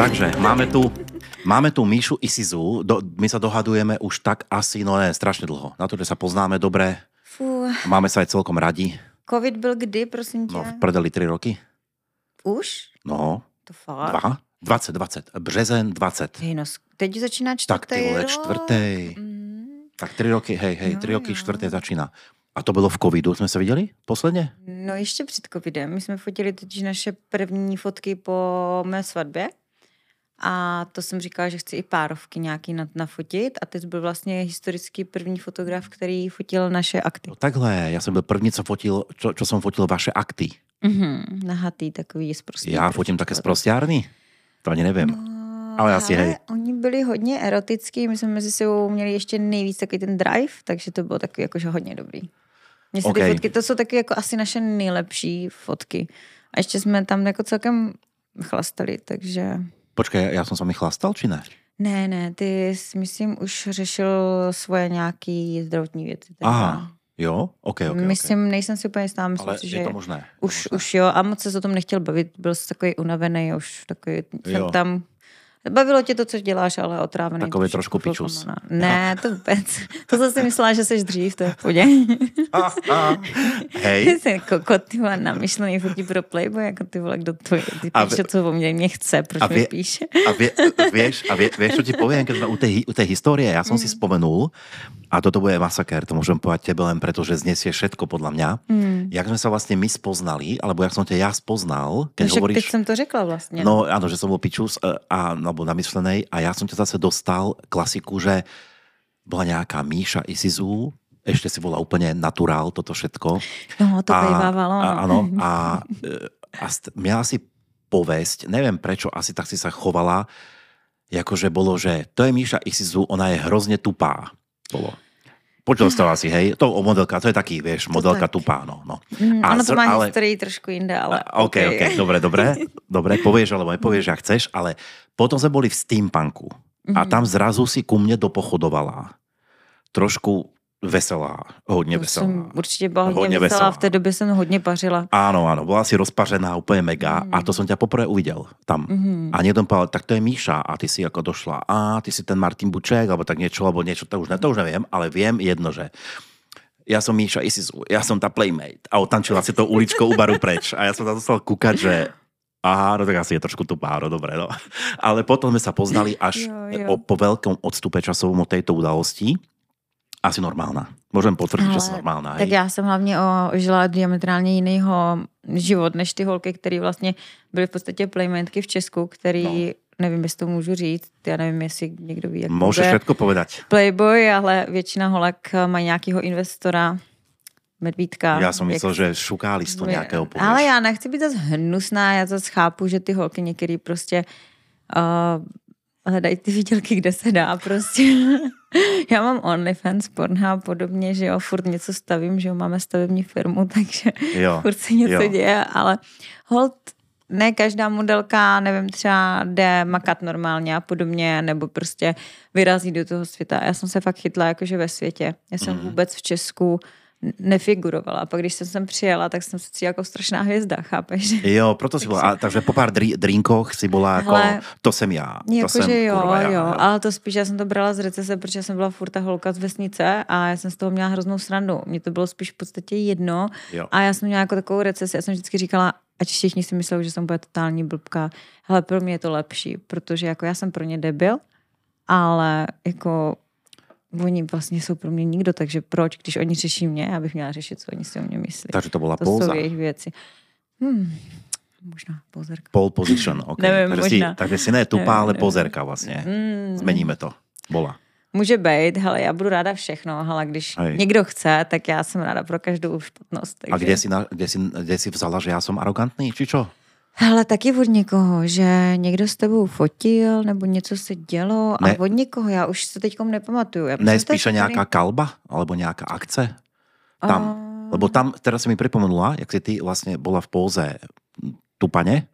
Takže máme tu, máme tu Míšu Isizu. Do, my sa dohadujeme už tak asi, no ne, strašne dlho. Na to, že sa poznáme dobre. Fú, Máme sa aj celkom radi. covid byl kdy, prosím tě? No, v prdeli 3 roky. Už? No, To fakt? dva? 20, 20. Březen 20. Hej, no, teď začíná čtvrtý Tak ty vole, rok. čtvrtej. Mm, Tak 3 roky, hej, hej, Jo, 3 roky, jo. čtvrté začíná. A to bylo v covidu, jsme se viděli posledně? no ještě před covidem. My jsme fotili totiž naše první fotky po mé svatbě. A to jsem říkala, že chci i párovky nějaký na- nafotit. A teď byl vlastně historický první fotograf, který fotil naše akty. No takhle, já jsem byl první, co fotil, čo, čo som fotil vaše akty. Mhm, nahatý takový zprostý. Já fotím také z prostiárny? To ani nevím. No, Ale asi hej. Oni byli hodně erotický, my jsme mezi sebou měli ještě nejvíc takový ten drive, takže to bylo takový jakože hodně dobrý. Mně se OK. ty fotky, to jsou taky jako asi naše nejlepší fotky. A ještě jsme tam jako celkem chlastali, takže... Počkej, já jsem s vámi chlastal, či ne? Ne, ne, ty jsi, myslím, už řešil svoje nějaký zdravotní věci. teda. Aha, jo? OK, OK, myslím, nejsem si úplně jistá, myslím Ale si, je že to možné. už, je to možné. už jo, a moc se o tom nechtěl bavit, byl jsi takový unavený, už takový, jsem Jo. tam, bavilo tě to, co děláš, ale otrávený. Takový trošku chvilkama, pičus. no. Ne, to vůbec. To jsem si myslela, že jsi dřív, to je v pohodě. A, a, hej, Ty jsi kokot, ty vole, namyšlený fotí pro Playboy, jako ty vole, kdo to je, ty A píše, vy- co o mě, mě chce, proč a mi vy- píše. a, vie, vieš, a vie, vieš, čo ti poviem, keď sme u tej, u tej histórie, ja som Mm. si spomenul, a toto bude masaker, to môžem povedať tebe len preto, že znesie všetko podľa mňa. Mm. Jak sme sa vlastne my spoznali, alebo jak som ťa ja spoznal, keď No, hovoríš... teď jsem to řekla vlastně. No áno, že som bol pičus e, a, alebo namyslenej a ja som ťa zase dostal klasiku, že bola nejaká Míša Isizu, ešte si bola úplne naturál toto všetko. no to a, no. áno, a, e, a st- měla si povesť, neviem prečo, asi tak si sa chovala, akože bolo, že to je Míša Isizu, ona je hrozne tupá. Bolo. Počul jsi to asi, hej? To o modelka, to je taký, vieš, modelka tak. tupá, no. no. Mm, A ono to má ale- historii trošku jinde, ale A- OK, OK, dobre, dobre, dobre, povieš alebo nepovieš, ak chceš, ale potom sme boli v steampunku a Mhm. tam zrazu si ku mne dopochodovala. Trošku veselá, hodně To jsem veselá. určitě byla hodně, Hodně veselá. veselá. v té době jsem hodně pařila. Áno, áno, bola si rozpařená, úplne mega a to som ťa poprvé uvidel tam. Mhm. A niekto mi povedal, tak to je Míša a ty si ako došla, a ty si ten Martin Buček, alebo tak niečo, alebo niečo, to už, ne, to už neviem, ale viem jedno, že ja som Míša Isisu, ja som tá playmate a otančila si to uličkou u baru preč a ja som tam dostal kúkať, že Aha, no tak asi je trošku tupá, no dobre, no. Ale potom sme sa poznali až Jo, jo. O, po veľkom odstupe časovom od tejto udalosti. Asi normálna. Môžem potvrdiť, že Ale normálna. Tak Hej. já jsem hlavně o, žila diametrálně jinýho život než ty holky, které vlastně byly v podstatě playmatky v Česku, který, no. nevím, jestli to můžu říct, já nevím, jestli někdo ví, jak funguje všetko povedať. Playboy, ale většina holek má nějakého investora, medvídka. Som jak myslel, že šukáli z toho nejakého povieš. Ale já nechci být zase hnusná, já zase chápu, že ty holky některý prostě uh, hledají ty výdělky, kde se dá prostě. já mám OnlyFans, Pornhub a podobně, že jo, furt něco stavím, že jo, máme stavební firmu, takže Jo, furt se něco jo. děje, ale hold, ne každá modelka, nevím, třeba jde makat normálně a podobně, nebo prostě vyrazí do toho světa. Já jsem se fakt chytla jakože ve světě. Já jsem Mhm. vůbec v Česku nefigurovala. A pak když jsem sem přijela, tak jsem se cítila jako strašná hvězda, chápeš? Jo, proto si bola, a, takže po pár dri, drinkoch si bola ako, Hele, to jsem já. to jsem, Jakože jo, kurva, já, jo, ale to spíš, já jsem to brala z recese, protože jsem byla furt ta holka z vesnice a já jsem z toho měla hroznou srandu. Mně to bylo spíš v podstatě jedno Jo. a já jsem měla jako takovou recesi, já jsem vždycky říkala, ať všichni si mysleli, že jsem bude totální blbka, ale pro mě je to lepší, protože jako já jsem pro ně debil, ale jako oni vlastně jsou pro mě nikdo, takže proč, když oni řeší mě, já bych měla řešit, co oni si o mě myslí. Takže to bola to póza. jsou jejich věci. Hmm, možná pozerka. Pole position, ok. Nevím, takže, si, možná. takže si ne tupá, Nevím, ale nevím. pozerka vlastně. Mm. Zmeníme to. Bola. Může být, hele, já budu ráda všechno, ale když Hej. Někdo chce, tak já jsem ráda pro každou špatnost. Takže... A kde si, na, kde, si, kde si vzala, že já jsem arrogantný, či čo? Hele, taky od někoho, že někdo s tebou fotil, nebo něco se dělo Ne. a od někoho, já už se teďkom nepamatuju. Já Ne, to spíše nějaká kalba, alebo nějaká akce? Tam. A- Lebo tam, teraz si mi pripomenula, jak si ty vlastne bola v póze tupane,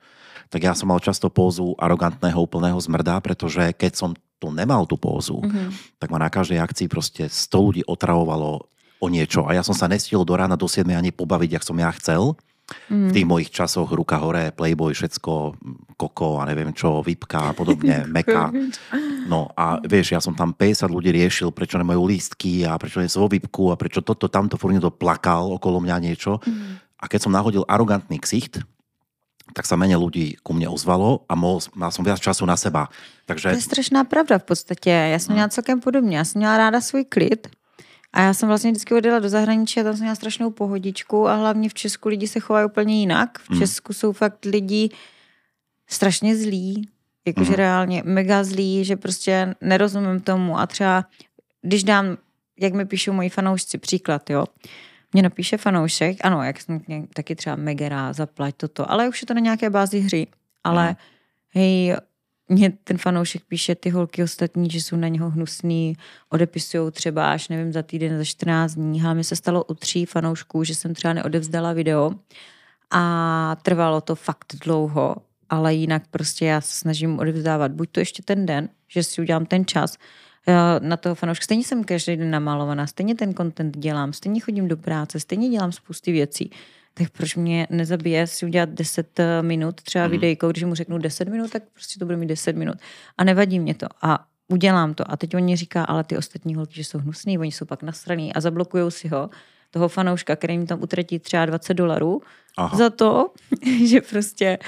tak ja som mal často pózu arogantného úplného zmrda, pretože keď som tu nemal tú pózu, Mhm. tak ma na každej akcii proste 100 ľudí otravovalo o niečo a ja som sa nestihl do rána do 7 ani pobaviť, jak som ja chcel. V tých mojich časoch ruka hore, Playboy, všetko, Koko a neviem čo, Vipka a podobne, Meka. No a vieš, ja som tam 50 ľudí riešil, prečo nemajú lístky a prečo nie sú vo Vipku a prečo toto, tamto, furt niekto plakal okolo mňa niečo. A keď som nahodil arogantný ksicht, tak sa menej ľudí ku mne ozvalo a mohol, mal som viac času na seba. Takže... To je strašná pravda v podstatě. Já jsem měla celkem podobně. Já jsem měla ráda svůj klid. A já jsem vlastně vždycky odjela do zahraničí a tam jsem měla strašnou pohodičku a hlavně v Česku lidi se chovají úplně jinak. V Česku jsou fakt lidi strašně zlí, jakože mm. reálně mega zlí, že prostě nerozumím tomu a třeba když dám, jak mi píšou moji fanoušci, příklad, jo, mě napíše fanoušek, ano, jak jsem mě taky třeba megera, zaplať toto, ale už je to na nějaké bázi hry, ale mm. hej, mě ten fanoušek píše ty holky ostatní, že jsou na něho hnusný, odepisují třeba až nevím za týden, za 14 dní. A mi se stalo u tří fanoušků, že jsem třeba neodevzdala video a trvalo to fakt dlouho, ale jinak prostě já se snažím odevzdávat buď to ještě ten den, že si udělám ten čas, na toho fanouška. Stejně jsem každý den namalovaná, stejně ten content dělám, stejně chodím do práce, stejně dělám spousty věcí tak proč mě nezabije si udělat 10 eh, minut třeba mm. videjko, když mu řeknu 10 minut, tak prostě to bude mít 10 minut. A nevadí mě to. A udělám to. A teď oni říká, ale ty ostatní holky, že jsou hnusný, oni jsou pak nasraný a zablokujou si ho, toho fanouška, který mi tam utratí třeba 20 dolarů Aha. za to, že prostě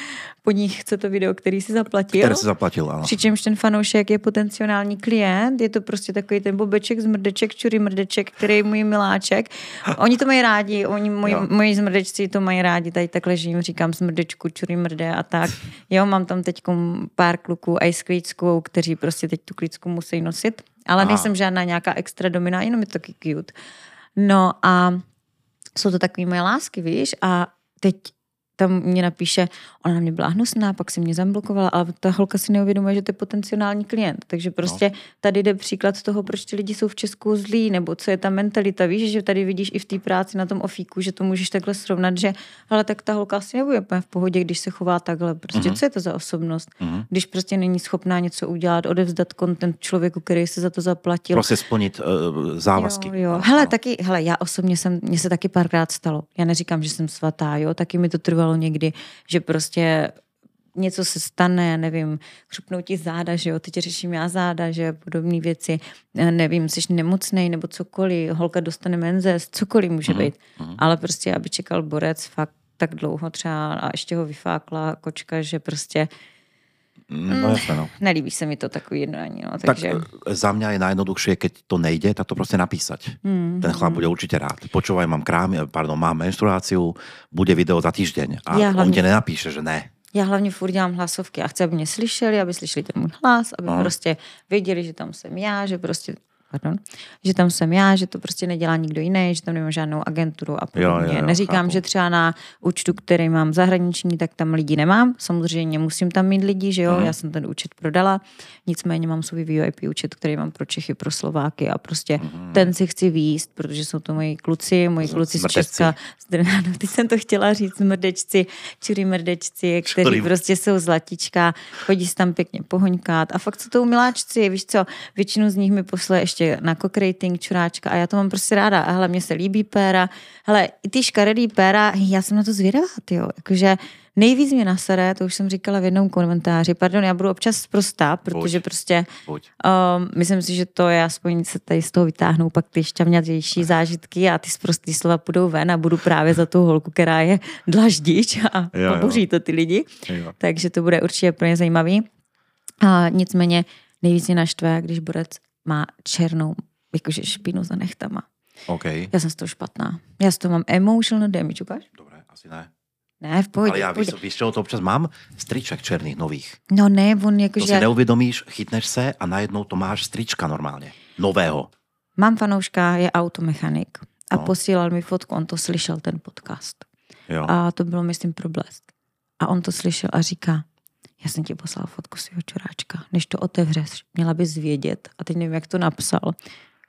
po nich chce to video, který si zaplatil. Který si zaplatil, ano. Přičemž ten fanoušek je potenciální klient, je to prostě takový ten bobeček, zmrdeček, čury mrdeček, který je můj miláček. Oni to mají rádi, oni, moji, moji zmrdečci to mají rádi, tady takhle žijím, říkám smrdečku, čury mrde a tak. Jo, mám tam teď pár kluků a i s klíckou, kteří prostě teď tu klícku musí nosit, ale Aha. nejsem žádná nějaká extra domina, jenom je to taky cute. No a jsou to takové moje lásky, víš, a teď tam mě napíše, ona na mě byla hnusná, pak si mě zablokovala, ale ta holka si neuvědomuje, že to je potenciální klient. Takže prostě no. tady jde příklad toho, proč ty lidi jsou v Česku zlí, nebo co je ta mentalita. Víš, že tady vidíš i v té práci na tom ofíku, že to můžeš takhle srovnat, že ale tak ta holka asi nebude v pohodě, když se chová takhle. Prostě mm-hmm. co je to za osobnost? Mm-hmm. Když prostě není schopná něco udělat, odevzdat kontent člověku, který se za to zaplatil. Prostě splnit uh, závazky. Jo, jo. Hele, taky, hele, já osobně jsem, mně se taky párkrát stalo. Já neříkám, že jsem svatá, jo, taky mi to trvalo stalo někdy, že prostě něco se stane, nevím, křupnou ti záda, že jo, teď řeším já záda, že podobné věci, nevím, jsi nemocný nebo cokoliv, holka dostane menzes, cokoliv může mm-hmm. být, mm-hmm. ale prostě, aby čekal borec fakt tak dlouho třeba a ještě ho vyfákla kočka, že prostě No jasné, no. Nelíbí se mi to takový jednání. No, takže... Tak e, za mě je najjednoduchšie, keď to nejde, tak to prostě napísať. Mm, Ten chlap mm. bude určitě rád. Počúvaj, mám krám, pardon, mám menstruáciu, bude video za týždeň. A Já on hlavně... ti nenapíše, že ne. Já hlavně furt dělám hlasovky a chci, aby mě slyšeli, aby slyšeli ten můj hlas, aby no. prostě věděli, že tam jsem já, že prostě pardon, že tam jsem já, že to prostě nedělá nikdo jiný, že tam nemám žádnou agenturu a podobně. Jo, jo, jo, Neříkám, chápu. že třeba na účtu, který mám zahraniční, tak tam lidi nemám. Samozřejmě musím tam mít lidi, že jo, mm. já jsem ten účet prodala. Nicméně mám svůj VIP účet, který mám pro Čechy, pro Slováky a prostě mm. ten si chci výst, protože jsou to moji kluci, moji kluci z Česka. No, teď jsem to chtěla říct, mrdečci, čury mrdečci, kteří prostě jsou zlatička, chodí se tam pěkně pohoňkat a fakt jsou to miláčci, víš co, většinu z nich mi posle ještě ještě na rating čuráčka a já to mám prostě ráda. A hele, mně se líbí péra. Hele, i ty škaredý péra, já jsem na to zvědavá, jo. Jakože nejvíc mě nasere, to už jsem říkala v jednom komentáři, pardon, já budu občas prostá, protože Buď. prostě Buď. Um, myslím si, že to je aspoň se tady z toho vytáhnou pak ty šťavňatější zážitky a ty zprostý slova půjdou ven a budu právě za tu holku, která je dlaždič a jo, poboří to ty lidi. Jo. Takže to bude určitě pro ně zajímavý. A nicméně nejvíc mě naštve, když borec má černou jakože špínu za nechtama. Okay. Já jsem z toho špatná. Já z toho mám emotional damage, ukáž? Dobré, asi ne. Ne, v pohodě. Ale já víš, víš, čeho to občas mám? Striček černých nových. No ne, on jakože... To si neuvědomíš, chytneš se a najednou to máš strička normálně. Nového. Mám fanouška, je automechanik a no. posílal mi fotku, on to slyšel, ten podcast. Jo. A to bylo, myslím, pro blesk. A on to slyšel a říká, já jsem ti poslal fotku svého čuráčka, než to otevřeš, měla bys vědět, a teď nevím, jak to napsal,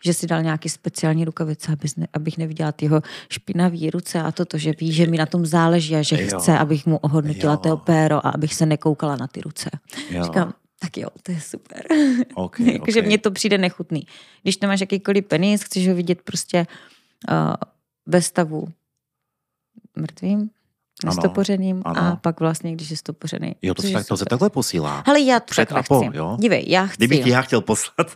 že si dal nějaký speciální rukavice, abych, ne, abych neviděla jeho špinavý ruce a toto, že ví, že mi na tom záleží a že jo. chce, abych mu ohodnotila to péro a abych se nekoukala na ty ruce. Jo. Říkám, tak jo, to je super. Okay, Jakože okay. mně to přijde nechutný. Když tam máš jakýkoliv penis, chceš ho vidět prostě uh, ve stavu mrtvým, nestopořeným ano. a pak vlastně, když je stopořený. Jo, to, tak, to se takhle posílá. Hele, já to Před a po, chci. jo? Dívej, já chci. Kdybych ti já chtěl poslat,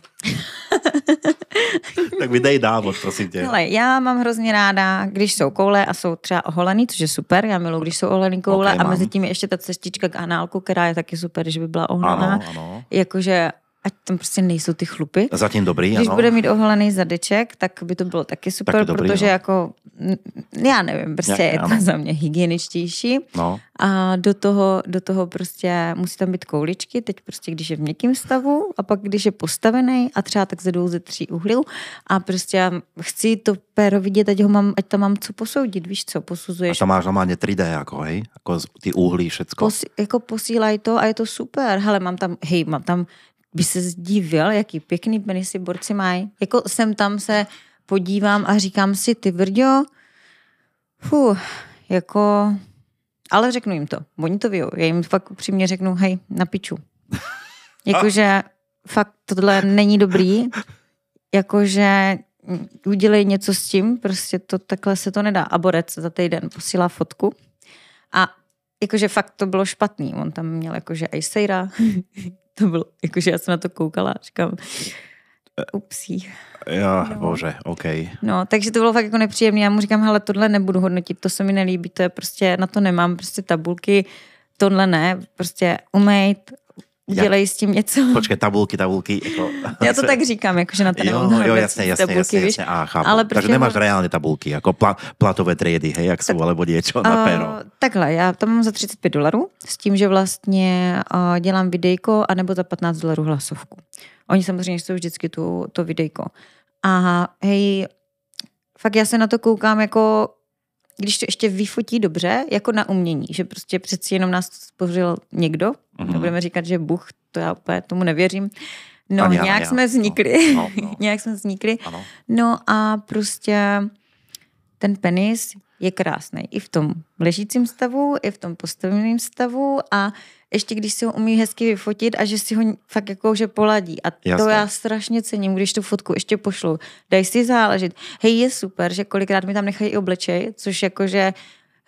tak mi dej návod, prosím tě. Hele, já mám hrozně ráda, když jsou koule a jsou třeba oholený, což je super, já miluji, když jsou oholený koule Ok, a mám. mezi tím je ještě ta cestička k análku, která je taky super, že by byla oholená. Ano, ano. Jakože, ať tam prostě nejsou ty chlupy. Zatím dobrý, Když ano. bude mít oholený zadeček, tak by to bylo taky super, Taky dobrý, protože no. jako, já nevím, prostě Jak- je to ano. za mě hygieničtější. No, A do toho, do toho prostě musí tam být kouličky, teď prostě když je v měkkém stavu a pak když je postavený a třeba tak ze dvou ze tří uhlů a prostě chci to péro vidět, ať, ho mám, ať tam mám co posoudit, víš co, a posuzuješ. to máš normálně 3D, jako, hej? Jako ty uhlí, všecko. Posi, jako posílají to a je to super. Hele, mám tam, hej, mám tam, by se zdivil, jaký pěkný penisy borci mají. Jako sem tam se podívám a říkám si, ty vrďo, fuh, jako, ale řeknu jim to, oni to vějou. Já jim fakt upřímně řeknu, hej, na piču. Jakože fakt tohle není dobrý, jakože udělej něco s tím, prostě to takhle se to nedá. A Borec za týden posílá fotku a jakože fakt to bylo špatný. On tam měl jakože i sejra. to bylo, jakože já jsem na to koukala a říkám, upsí. Jo, No. bože, OK. No, takže to bylo fakt jako nepříjemné. Já mu říkám, hele, tohle nebudu hodnotit, to se mi nelíbí, to je prostě, na to nemám prostě tabulky, tohle ne, prostě umejt, udělej s tím něco. Počkej, tabulky, tabulky. Jako, Já to tak říkám, jakože na to Jo, jo, jasně, jasně, tabulky, jasně, víš. jasně, á, chápu. Ale Takže prostě nemáš on- reálne tabulky, jako pla, platové triedy, hej, jak jsou, alebo niečo na péro. Uh, takhle, já to mám za 35 dolarů s tím, že vlastně uh, dělám videjko anebo za 15 dolarů hlasovku. Oni samozřejmě jsou vždycky tu, to videjko. A hej, fakt já se na to koukám jako, když to ještě vyfotí dobře, jako na umění, že prostě přeci jenom nás stvořil někdo, Mhm. mm-hmm. nebudeme říkat, že Bůh, to já úplně tomu nevěřím. No, Ani nějak já. jsme vznikli, No, no, no. nějak jsme vznikli. Ano. No a prostě ten penis je krásný i v tom ležícím stavu, i v tom postaveném stavu a ještě když si ho umí hezky vyfotit a že si ho fakt jako že poladí. A to Jasné. já strašně cením, když tu fotku ještě pošlu. Daj si záležit. Hej, je super, že kolikrát mi tam nechají i obličej, což jakože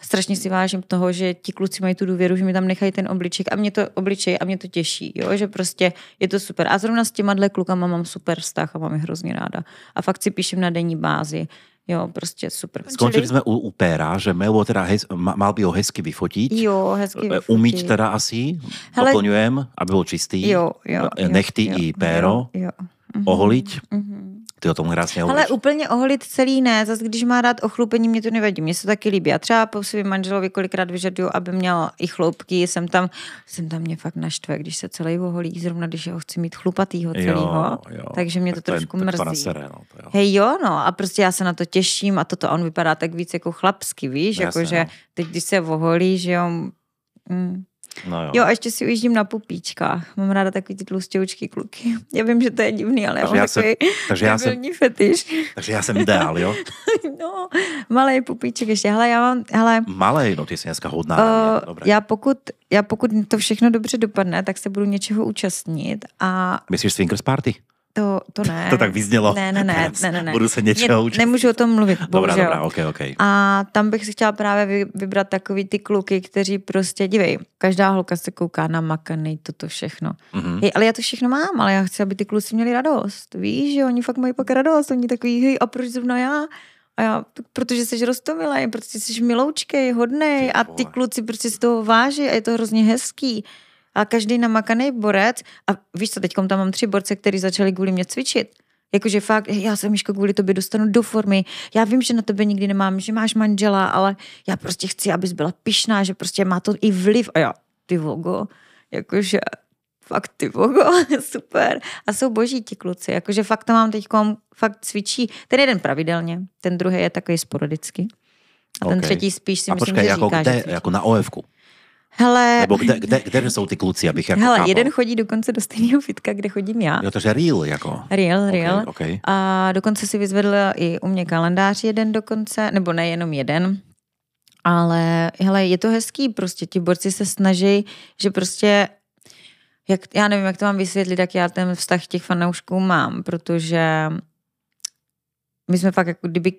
strašně si vážím toho, že ti kluci mají tu důvěru, že mi tam nechají ten obliček a mě to obličej a mě to těší, jo? že prostě je to super. A zrovna s těma dle klukama mám super vztah a mám je hrozně ráda. A fakt si píšem na denní bázi. Jo, prostě super. Skončili sme u, u péra, že Melo teda hez, ma- mal by ho hezky vyfotiť. Jo, hezky E, vyfotit. Umyť teda asi, Hele- doplňujem, aby bol čistý. Jo, jo, jo, Nechty jo, i péro. Jo, jo. Oholiť. Mhm. Ty o tom krásně Ale hovoríš. úplně oholit celý ne, zase když má rád ochlupení, mě to nevadí, mně se taky líbí. Já třeba po svým manželovi kolikrát vyžaduju, aby měl i chloupky, jsem tam, jsem tam mě fakt naštve, když se celý oholí, zrovna když ho chci mít chlupatýho celýho, jo. takže mě to Tak je- trošku tak to mrzí. nasere, no, to jo. Hej jo, no a prostě já se na to těším a toto a on vypadá tak víc jako chlapsky, víš, No, jakože no. teď když se oholí, že jo, mm, No jo. Jo, a ještě si ujíždím na pupíčkách. Mám ráda takový ty tlustěučky kluky. Já vím, že to je divný, ale já Takže mám já jsem- takový takže já jsem- fetiš. Takže já jsem ideál, jo? No, malý pupíček ještě. Hele, já mám, hele, Malej, no ty jsi dneska hodná. uh, Dobré. já pokud, já pokud to všechno dobře dopadne, tak se budu něčeho účastnit a Myslíš swingers party? To, to ne. To tak vyznělo. Ne, ne, ne, ne, ne, ne. budu se něčeho účastnit. Nemůžu o tom mluvit, Dobrá, bohužel. dobrá, ok, ok. A tam bych si chtěla právě vy- vybrat takový ty kluky, kteří prostě, dívej, každá holka se kouká na makaný, toto všechno. Mhm. Hej, ale já to všechno mám, ale já chci, aby ty kluci měli radost. Víš, že oni fakt mají pak radost, oni takový, hej, a proč zrovna já? A já, "Tak protože jsi rostomilej, protože jsi miloučkej, hodnej a ty kluci prostě z toho váží a je to hrozně hezký. A každý namakaný borec, a víš co, teď tam mám tři borce, kteří začali kvůli mě cvičit. Jakože fakt, já se, Miško, kvůli tobě dostanu do formy. Já vím, že na tebe nikdy nemám, že máš manžela, ale já prostě chci, abys byla pyšná, že prostě má to i vliv. A já, ty vogo, jakože fakt ty vogo, super. A jsou boží ti kluci, jakože fakt tam mám teď fakt cvičí. Ten jeden pravidelně, ten druhý je takový sporadicky. A ten Ok. třetí spíš si A myslím, počkej, že jako říká, kde, že cvičí. jako na OF-ku? Hele, Nebo kde, kde, kde jsou ty kluci, abych jako hele chápal? jeden chodí dokonce do stejného fitka, kde chodím já. Jo, takže real, jako. Real, real. Ok, ok. A dokonce si vyzvedl i u mě kalendář jeden dokonce, nebo nejenom jeden. Ale hele, je to hezký, prostě ti borci se snaží, že prostě jak, já nevím, jak to mám vysvětlit, jak já ten vztah těch fanoušků mám, protože my jsme fakt jako kdyby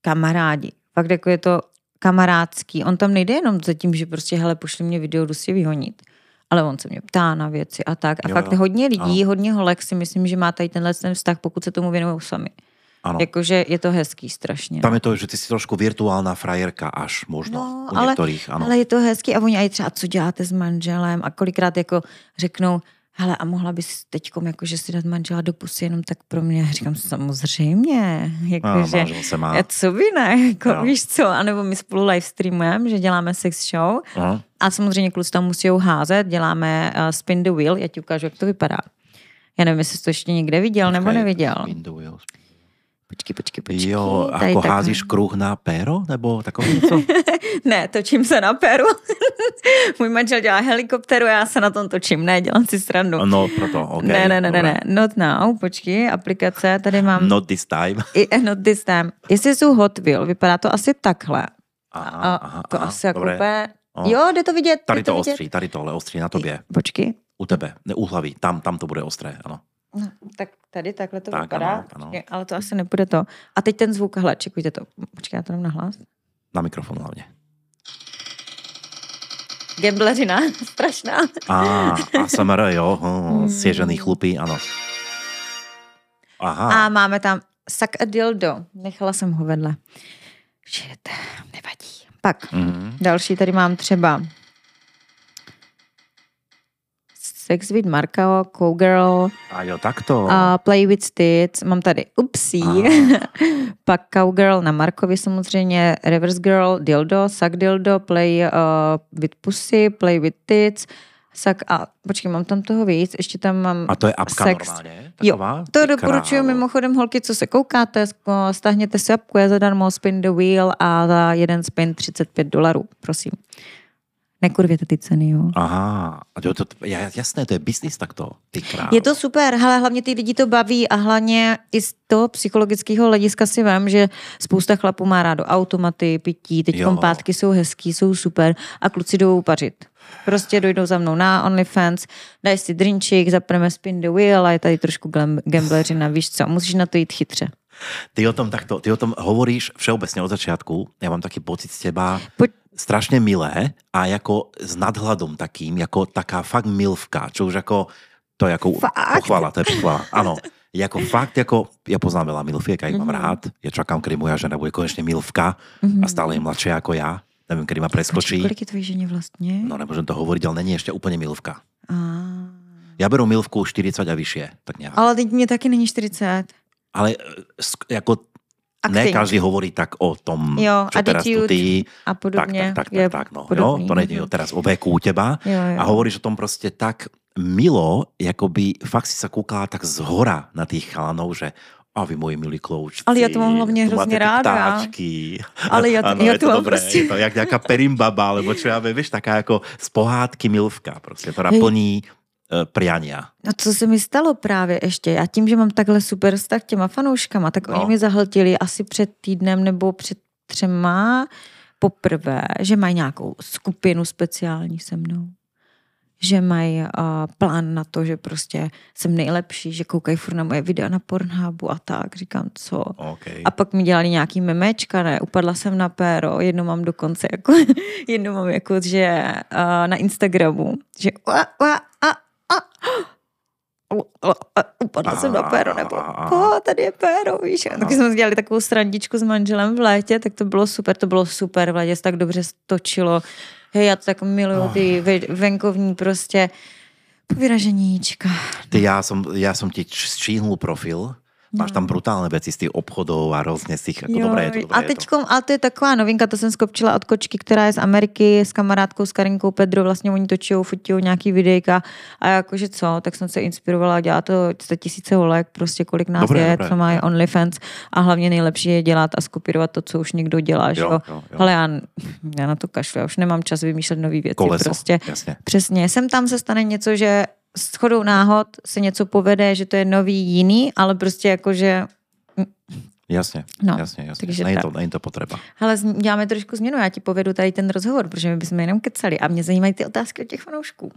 kamarádi. Fakt jako je to kamarádský. On tam nejde jenom za tím, že prostě, hele, pošli mě video, jdu si vyhonit. Ale on se mě ptá na věci a tak. A Jo, fakt jo. hodně lidí, Ano. hodně holek si myslím, že má tady tenhle ten vztah, pokud se tomu věnují sami. Áno. Jakože je to hezký strašně. Tam je to, že ty si trošku virtuálna frajerka až možno No, u ale, některých, ano. ale je to hezký a oni aj třeba, co děláte s manželem a kolikrát jako řeknou, hele a mohla bys teďkom jakože si dát manžela do pusy jenom tak pro mě. Říkám, samozřejmě. No, Jakože, se má. a co by ne, jako, No. víš co, anebo my spolu live streamujeme, že děláme sex show Aha. a samozřejmě kluci tam musí házet, děláme uh, spin the wheel, já ti ukážu, jak to vypadá. Já nevím, jestli jsi to ještě někde viděl nebo Počkej, neviděl. spin the wheels. Počkej, počkej, počkej. Jo, Tady ako takhle. házíš kruh na péro? Nebo takové něco? Ne, točím se na peru. Můj manžel dělá helikopteru, já se na tom točím. Ne, dělám si srandu. No, proto, OK. ne, ne, ne, ne, ne. Not now, počkej, aplikace, tady mám... Not this time. I, eh, not this time. Jestli jsou Hot Wheel, vypadá to asi takhle. Aha, A aha, to aha, asi jako úplně... Jo, jde to vidět. Tady jde to vidět. ostří, tady to, ale ostří na tobě. Počkej. U tebe, ne u hlavy. Tam, tam to bude ostré, ano. No, tak tady takhle to Tak, vypadá. ano, ano. Počkej, ale to asi nebude to. A teď ten zvuk, hele, čekujte to. Počkej, já to dám na hlas. Na mikrofon hlavně. Gambleřina, strašná. A, ASMR, jo, hm, sježený chlupy, ano. Aha, A máme tam suck a dildo. Nechala jsem ho vedle. Shit, nevadí. Pak mhm. další tady mám třeba Sex with Marko, Cowgirl, a jo, takto. a Play with Stits, mám tady Upsí, pak Cowgirl na Markovi samozřejmě, Reverse Girl, Dildo, Suck Dildo, Play uh, with Pussy, Play with Tits, Suck a počkej, mám tam toho víc, ještě tam mám A to je apka sex. normálně? Jo, Taková? to Ty doporučuji krávo. mimochodem holky, co se koukáte, stáhněte si apku, je zadarmo spin the wheel a za jeden spin 35 dolarů, prosím. Nekurvěte ty ceny, jo. Aha, a to, to, ja- jasné, to je biznis takto, ty krávo. Je to super, hele, hlavně ty lidi to baví a hlavně i z toho psychologického hlediska si vím, že spousta chlapů má rádo automaty, pití, teď Jo. kompátky jsou hezký, jsou super a kluci jdou pařit. Prostě dojdou za mnou na OnlyFans, dají si drinčík, zapneme spin the wheel a je tady trošku gambleřina, víš co, musíš na to jít chytře. Ty o tom takto, ty o tom hovoríš všeobecne od začiatku. Ja mám taký pocit z teba Poď- strašne milé a jako s nadhľadom takým, jako taká fakt milvka, čo už ako, to je ako Fakt? pochvala, to je pochvala, áno. Jako fakt, jako, ja poznám veľa milfiek, a ich Mhm. mám rád. Ja čakám, kedy moja žena bude konečne milvka a stále je mladšia ako ja. Neviem, kedy ma preskočí. Kolik je tvojí ženě vlastně? No nemôžem to hovoriť, ale není ešte úplne milvka. A... Ja beru milvku 40 a vyššie, tak nejak. Ale teď mě taky není 40. Ale e, jako ne Acting. každý hovorí tak o tom, Jo, čo teraz tu ty. a Tak, podobně. tak, tak, tak, tak, no. podobný. Jo, to nejde teraz o veku u teba. Jo, jo. A hovoríš o tom prostě tak milo, jako by fakt si sa kúkala tak z hora na tých chalanov, že a vy moji milí kloučci. Ale já to mám hlavně hrozně ráda. Ptáčky. Ale já to- ano, já je to to mám dobré. prostě- Je to jak nějaká perimbaba, alebo čo ja viem, vieš, taká jako z pohádky milvka, prostě, ktorá Hej. plní priania. No co se mi stalo právě ještě, já tím, že mám takhle super vztah těma fanouškama, tak No. oni mi zahltili asi před týdnem nebo před třema poprvé, že mají nějakou skupinu speciální se mnou. Že mají uh, plán na to, že prostě jsem nejlepší, že koukají furt na moje videa na Pornhubu a tak. Říkám, co? Okay. A pak mi dělali nějaký memečka, ne, upadla jsem na péro, jedno mám dokonce jako, jedno mám jako, že uh, na Instagramu, že a, a, a, upadla jsem na péro, nebo o, tady je péro, víš. A taky jsme dělali takovou srandičku s manželem v létě, tak to bylo super, to bylo super, v létě se tak dobře stočilo. Hej, já to tak miluju, ty ve- venkovní prostě povyraženíčka. Ty, ja som, ja som ti ščíhnul profil. Máš tam brutálne veci z tých obchodov a rôzne z tých, ako dobré je to, dobré a je to. teďko, ale to je taková novinka, to jsem skopčila od kočky, která je z Ameriky s kamarádkou, s Karinkou Pedro, vlastně oni točí, fotí nějaký videjka a jakože co, tak jsem se inspirovala, dělá to 100 tisíce holek, prostě kolik nás Dobré, je, dobré. co mají OnlyFans a hlavně nejlepší je dělat a skopírovat to, co už někdo dělá, že Jo, jo. jo, jo. Ale já, já na to kašlu, já už nemám čas vymýšlet nový věci, Koleso, prostě. jasně. Přesně, sem tam se stane něco, že s chodou náhod se něco povede, že to je nový jiný, ale prostě jakože Jasne, No, jasne, jasne. takže Není to, není to potreba. Ale děláme trošku změnu, já ti povedu tady ten rozhovor, protože my bychom jenom kecali a mě zajímají ty otázky od těch fanoušků.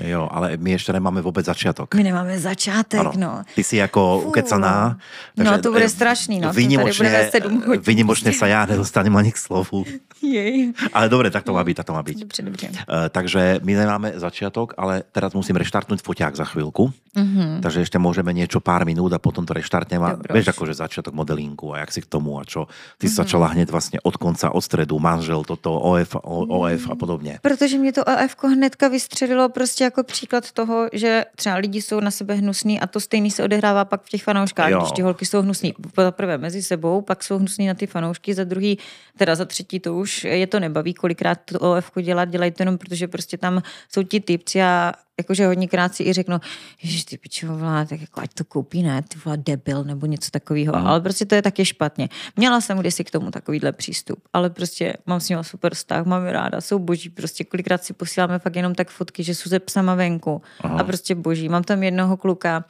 Jo, ale my ještě nemáme vůbec začátek. My nemáme začátek, Ano. no. Ty jsi jako Fú. ukecaná. No, to bude eh, strašný, no. To Výnimočne, budeme sedm hodin. výnimočne sa ja nedostanem ani k slovu. Jej. Ale dobre, tak to má byť, tak to má byť. Dobře, dobře. Uh, takže my nemáme začiatok, ale teraz musím reštartnúť foťák za chvíľku. Mhm. Takže ešte môžeme niečo pár minút a potom to reštartneme. A Dobroš. Vieš, akože začiatok modelíngu a jak si k tomu a čo. Ty Mhm. si začala hneď vlastne od konca, od stredu, manžel, toto, OF, o, OF a podobně. Protože mě to AF hnedka vystřelilo prostě jako příklad toho, že třeba lidi jsou na sebe hnusní a to stejný se odehrává pak v těch fanouškách, Jo. když ty holky jsou hnusní. Za prvé mezi sebou, pak jsou hnusní na ty fanoušky, za druhý, teda za třetí to už je to nebaví, kolikrát to OF dělat, dělají to jenom protože prostě tam jsou ti typci a jakože hodněkrát si i řeknu, že ty pičo, tak jako ať to koupí, ne, ty vole debil nebo něco takového, ale prostě to je taky špatně. Měla jsem kdysi k tomu takovýhle přístup, ale prostě mám s nimi super vztah, mám je ráda, jsou boží, prostě kolikrát si posíláme fakt jenom tak fotky, že jsou se psama venku Aha. a prostě boží. Mám tam jednoho kluka,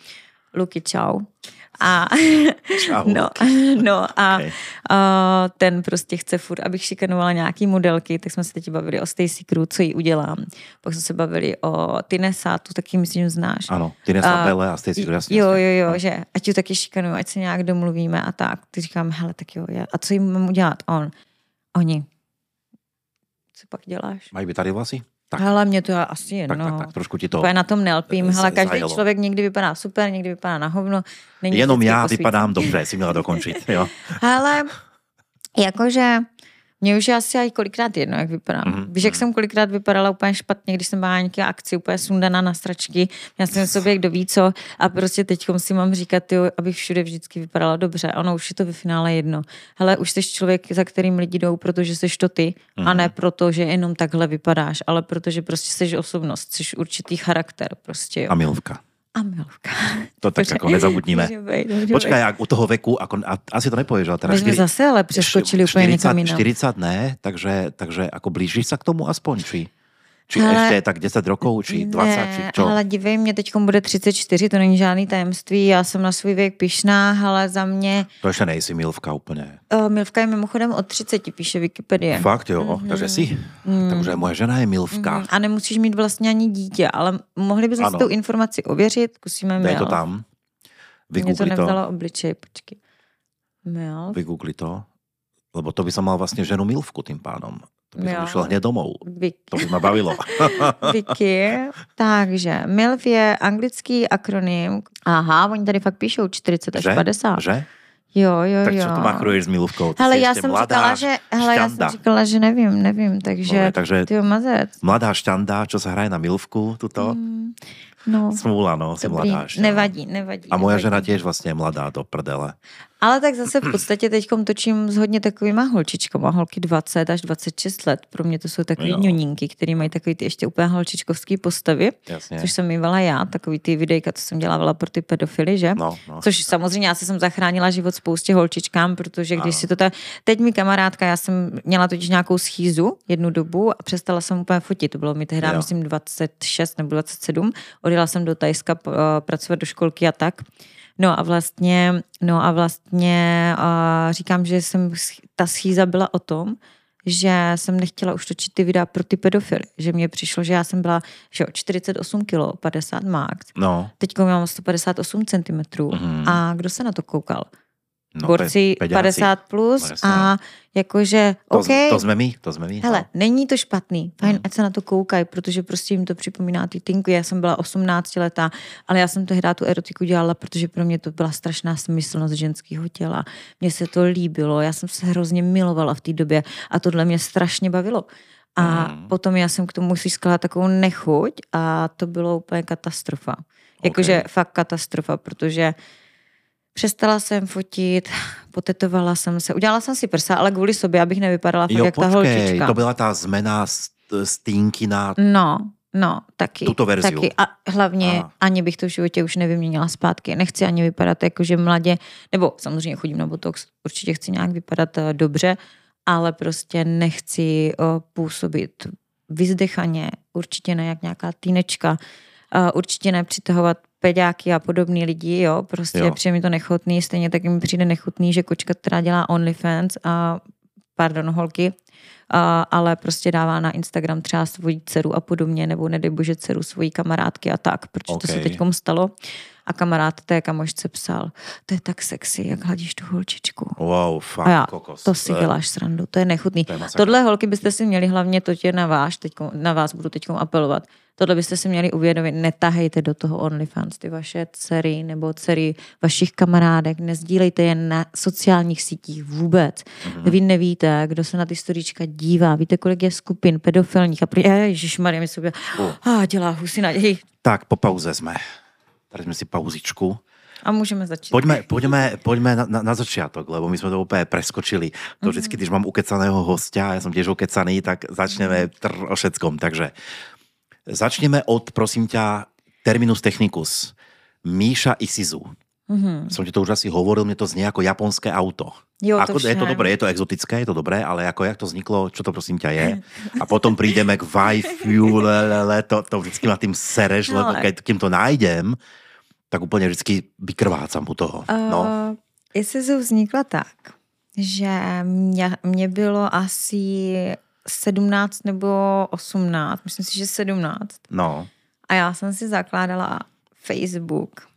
Luky, čau. A, no, no a Okay. a ten prostě chce furt, abych šikanovala nějaký modelky, tak jsme se teď bavili o Stacy Crew, co jí udělám. Pak jsme se bavili o Tinesa, tu taky myslím, že znáš. Ano, ty Nesa A- Bele a Stacy, jasně. Jo, jo, jo, No. že ať ju taky šikanuju, ať se nějak domluvíme a tak. Ty říkám, hele, tak jo, já. a co jim mám udělat? On, oni. Co pak děláš? Mají by tady vlasy? Tak, Hele, mě to asi tak, jedno. tak, tak, trošku ti to... Úplně na tom nelpím. z- Hele, každý zajelo. člověk někdy vypadá super, někdy vypadá na hovno. Není Jenom já posvícený. vypadám dobře, si měla dokončit. Jo. Ale jakože mě už je asi aj kolikrát jedno, jak vypadám. Mhm, Mm-hmm. Víš, jak jsem kolikrát vypadala úplně špatně, když jsem byla nějaké akci, úplně sundaná na stračky. Já jsem sobě kdo ví co a prostě teď si mám říkat, jo, abych všude vždycky vypadala dobře. Ono už je to ve finále jedno. Hele, už jsi člověk, za kterým lidi jdou, protože jsi to ty mm-hmm. a ne proto, že jenom takhle vypadáš, ale protože prostě jsi osobnost, jsi určitý charakter prostě, jo. A Milvka. A milka. To tak jako nezabudníme. Může být, může Počkaj, být. jak u toho veku, ako, a asi to nepovieš, ale teraz My jsme zase ale přeskočili úplně 40, někam jinam. 40 ne, takže, takže ako blížiš sa k tomu aspoň, či, či Ale- ešte tak 10 rokov, či 20, či ne, čo? ale dívej, mě teď bude 34, to není žádný tajemství, já jsem na svůj věk pišná, ale za mě, To ešte nejsi Milvka úplne. uh, Milvka je mimochodem od 30, píše Wikipedie. Fakt jo, takže si. Takže moje žena je Milvka. Mhm, A nemusíš mít vlastně ani dítě, ale mohli bychom si tu informaci ověřit, zkusíme Dej to tam. Mě to Vygoogli to. nevzalo obličej, počkej. Milf, Vygoogli to. Lebo to by som mal vlastne ženu Milvku tým pádom. To by som Jo. išiel hneď domov. Vic, To by ma bavilo. Vicky, takže MILF je anglický akronym. Aha, oni tady fakt píšou 40 až Že? 50. Že? Jo, jo, Tak jo. čo to machruješ s Milvkou? Ty Hele, já jsem mladá říkala, že, hele, já jsem říkala, že nevím, nevím, takže, Dobre, takže ty mazec. mladá šťanda, čo sa hraje na Milvku, tuto. Mm, no, Smůla, no, dobrý, mladá no. nevadí, nevadí. A moja nevadí. žena tiež vlastne je mladá do prdele. Ale tak zase v podstatě teď točím s hodně takovýma holčičkama, holky 20 až 26 let. Pro mě to jsou takový Jo. ňoninky, který mají takový ty ještě úplně holčičkovský postavy, Jasně. což jsem mývala já, takový ty videjka, co jsem dělávala pro ty pedofily, že? No, no. Což samozřejmě já si jsem zachránila život spoustě holčičkám, protože když si to ta... Teď mi kamarádka, já jsem měla totiž nějakou schýzu jednu dobu a přestala jsem úplně fotit. To bylo mi tehdy, myslím, 26 nebo 27. Odjela jsem do Tajska eh, pracovat do školky a tak. No a vlastně, no a vlastně uh, říkám, že jsem, ta schýza byla o tom, že jsem nechtěla už točit ty videa pro ty pedofily. Že mně přišlo, že já jsem byla že jo, 48 kg, 50 max. No, Teď mám 158 cm. Mhm. A kdo se na to koukal? No Borci pe- peďáci. 50 plus No jasně, a jakože, To, OK, to jsme my, to jsme my. hele, no. není to špatný, fajn, Mhm. ať se na to koukají, protože prostě jim to připomíná ty tinku. Já jsem byla 18 letá, ale já jsem tehdy tu erotiku dělala, protože pro mě to byla strašná smyslnost ženského těla. Mně se to líbilo, já jsem se hrozně milovala v té době a tohle mě strašně bavilo. A Mhm. potom já jsem k tomu získala takovou nechuť a to bylo úplně katastrofa. Jakože Ok. fakt katastrofa, protože přestala jsem fotit, potetovala jsem se, udělala jsem si prsa, ale kvůli sobě, abych nevypadala fakt Jo, jak ta počkej, holčička. to byla ta zmena týnky na... No, no, taky. Tuto verziu. Taky. A hlavně Aha. ani bych to v životě už nevyměnila zpátky. Nechci ani vypadat jakože mladě, nebo samozřejmě chodím na botox, určitě chci nějak vypadat eh, dobře, ale prostě nechci eh, působit vyzdechaně, určitě ne jak nějaká týnečka, eh, určitě ne přitahovat peďáky a podobný lidi, jo, prostě Jo. přijde mi to nechutný, stejně tak mi přijde nechutný, že kočka, která dělá OnlyFans a pardon, holky, a, ale prostě dává na Instagram třeba svoji dceru a podobně, nebo nedej bože dceru svojí kamarádky a tak, protože to se Okay. teďkom stalo. A kamarád té kamošce psal, to je tak sexy, jak hladíš tu holčičku. Wow, fakt, A já, kokos. to si Eh, děláš srandu, to je nechutný. To je. Tohle holky byste si měli hlavně, to tě na, váš, teďko, na vás budu teď apelovat, tohle byste si měli uvědomit, netahejte do toho OnlyFans ty vaše dcery nebo dcery vašich kamarádek, nezdílejte je na sociálních sítích vůbec. Mhm. Mm-hmm. Vy nevíte, kdo se na ty storíčka dívá, víte, kolik je skupin pedofilních a prý, ježišmarja, mi sobě, a dělá husy naději. Tak, po pauze jsme. Sme si pauzičku. A můžeme začít. Poďme, poďme, poďme na, na, na začiatok, lebo my sme to úplne preskočili. To vždycky, když mám ukecaného hostia, ja som tiež ukecaný, tak začneme tr o všetkom. Takže začneme od, prosím ťa, terminus technicus. Míša Isizu. Mm-hmm. Som ti to už asi hovoril, mne to znie ako japonské auto. Jo, to ako, je to dobré, je to exotické, je to dobré, ale ako jak to vzniklo, čo to prosím ťa je? A potom prídeme k lelele, to, to vždycky ma tým sereš, No, lebo keď kým to nájdem, tak úplně vždycky vykrvácam u toho. No. Uh, Isuzu vznikla tak, že mě, mě bylo asi 17 nebo 18, myslím si, že 17. no. A já jsem si zakládala Facebook.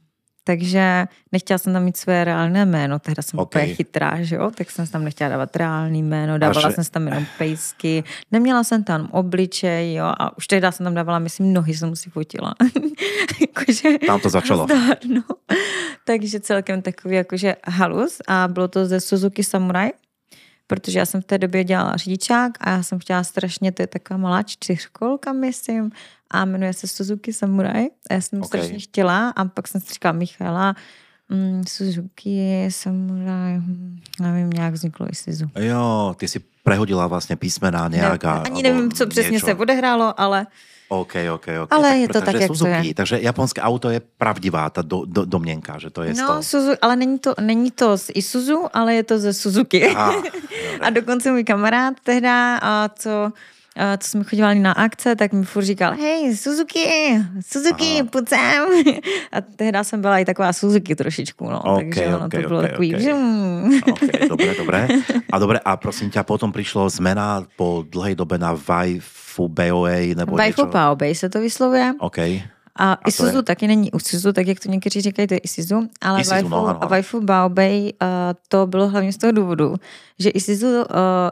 Takže nechtěla jsem tam mít své reálné jméno, tehdy jsem Ok. okay. úplně chytrá, že jo, tak jsem tam nechtěla dávat reálný jméno, dávala že- jsem tam jenom pejsky, neměla jsem tam obličej, jo, a už tehdy jsem tam dávala, myslím, nohy jsem si fotila. jakože, Tam to začalo. Zdar, no. Takže celkem takový jakože halus a bylo to ze Suzuki Samurai, protože já jsem v té době dělala řidičák a já jsem chtěla strašně, to je taková malá čtyřkolka, myslím, a jmenuje se Suzuki Samurai. A já jsem Ok. okay. strašně chtěla a pak jsem si říkala Michaela, mm, Suzuki Samurai, hm, nevím, nějak vzniklo i Suzu. Jo, ty si prehodila vlastně písmena nějak. a- Ani nevím, co přesně niečo. se odehrálo, ale OK, OK, OK. Ale je to tak, takže jak to Suzuki, je. Takže japonské auto je pravdivá, ta do, do, domněnka, že to je no, toho. Suzu, ale není to, není to z Isuzu, ale je to ze Suzuki. Aha, A dokonce můj kamarád tehda, a co, a co jsme chodívali na akce, tak mi furt říkal, hej, Suzuki, Suzuki, Aha. pojď sem. A tehda jsem byla i taková Suzuki trošičku, no, Ok, takže ono ok, to bylo ok, takový, ok. žum. OK, dobre, dobre. A dobre, a prosím ťa, potom prišlo zmena po dlhej dobe na Waifu BOA nebo Waifu niečo. Paobej se to vyslovuje. OK. A, to Isuzu je? taky není Isuzu, tak jak to někteří říkají, to je Isuzu, ale Isuzu, Waifu, no, ano. Waifu Baobei uh, to bylo hlavně z toho důvodu, že Isuzu uh,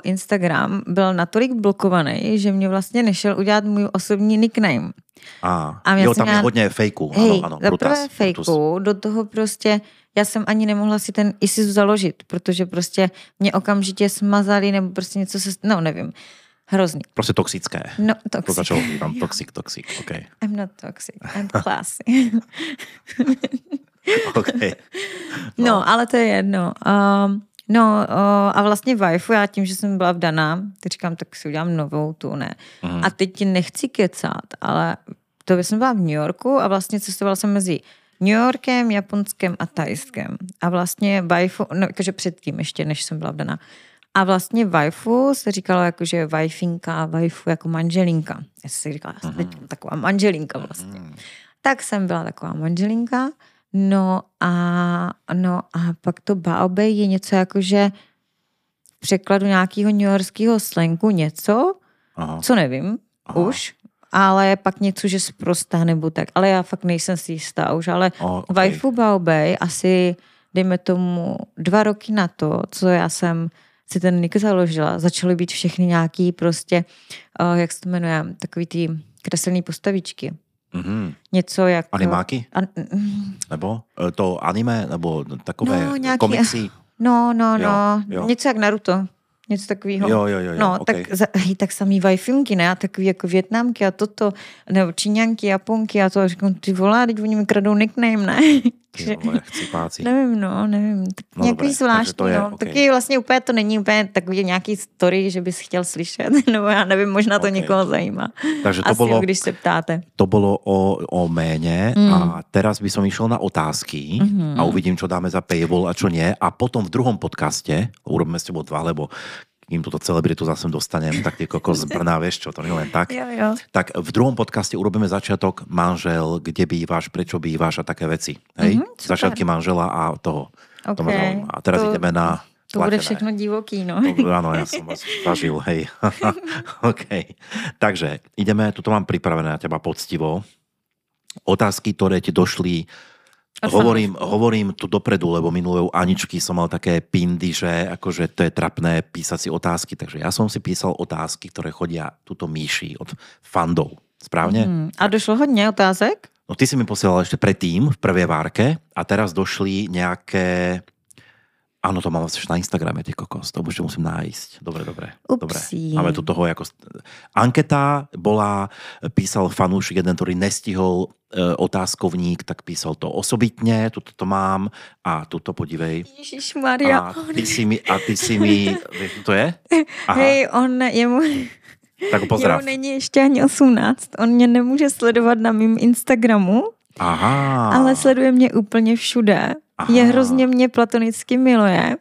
Instagram byl natolik blokovaný, že mě vlastně nešel udělat můj osobní nickname. A, A jo, tam je měla- hodně fejků. Hej, ano, ano, Brutus, prvé Brutus. fejku, do toho prostě, já jsem ani nemohla si ten Isuzu založit, protože prostě mě okamžitě smazali, nebo prostě něco se, no nevím, hrozný. Prostě toxické. No, To toxic. začalo být tam toxic, toxic, OK. I'm not toxic, I'm classy. OK. No, no ale to je jedno. Um, no uh, a vlastně waifu, já tím, že jsem byla vdaná, teď říkám, tak si udělám novou tu, ne. Mhm. A teď nechci kecat, ale to jsem byla v New Yorku a vlastně cestovala jsem mezi New Yorkem, Japonskem a Tajskem. A vlastně waifu, no jakože předtím ještě, než jsem byla vdaná. A vlastně waifu se říkalo jakože waifinka, waifu jako manželinka. Já jsem si říkala, já jsem teď taková manželinka vlastně. Tak jsem byla taková manželinka. No a, no a pak to baobej je něco jako, že v překladu nějakého newyorského slangu něco, Aha. co nevím Aha. Už, ale pak něco, že sprostá nebo tak. Ale já fakt nejsem si jistá už, ale O, okay. ok. waifu baobej asi, dejme tomu, dva roky na to, co já jsem si ten nick založila, začaly být všechny nějaký prostě, uh, jak se to jmenuje, takový ty kreslený postavičky. Mhm. Něco jako... Animáky? An, Nebo e, to anime? Nebo takové No, nějaký- komiksy? No, no, Jo, no. jo. Něco jak Naruto. Něco takového. Jo, jo, jo, jo, No, ok. tak, za, hej, tak samý vajfinky, ne? A takový jako větnamky a toto, nebo číňanky, japonky a to. A říkám, ty volá, teď oni mi kradou nickname, ne? Ty vole, chcípáci. Nevím, no, nevím. Tak No no, dobré, nějaký zvláštní, to je, no. ok. Taky vlastně úplně to není úplně takový nějaký story, že bys chtěl slyšet, nebo já nevím, možná to Ok. někoho zajímá. Takže to Asi, bolo, když se ptáte. to bolo o, o méne Mm. a teraz by som išiel na otázky Mhm. a uvidím, čo dáme za paywall a čo nie. A potom v druhom podcaste, urobíme s tebou dva, lebo kým túto celebritu zase dostanem, tak ty kokos z Brna, vieš čo, to nie len tak. Jo, jo. Tak v druhom podcaste urobíme začiatok manžel, kde bývaš, prečo bývaš a také veci. Hej? Mhm, super. Začiatky manžela a toho. To ma Ok, zaujíma. A teraz to- ideme na To bude všechno divoký, no. To, áno, ja som vás zažil, hej. OK. Takže ideme, tuto mám pripravené na teba poctivo. Otázky, ktoré ti došli Hovorím, hovorím tu dopredu, lebo minulé Aničky som mal také pindy, že akože to je trapné písať si otázky, takže ja som si písal otázky, ktoré chodia tuto míši od fandov. Správne? Hmm. A došlo hodně otázek? No ty si mi posielal ešte predtým, v prvej várke, a teraz došli nejaké Áno, to mám vlastne na Instagrame, ty kokos. To už musím nájsť. Dobre, dobre. dobre. Máme tu toho ako... Anketa bola, písal fanúšik jeden, ktorý nestihol e, otázkovník, tak písal to osobitne, tuto to mám a tuto podívej. Maria. A ty si mi, a ty si mi, to je? Aha. Hej, on je mu... Tak pozdrav. Jemu není ještě ani 18. On mě nemůže sledovat na mým Instagramu, Aha. ale sleduje mě úplně všude. Aha. Je hrozně mě platonicky miluje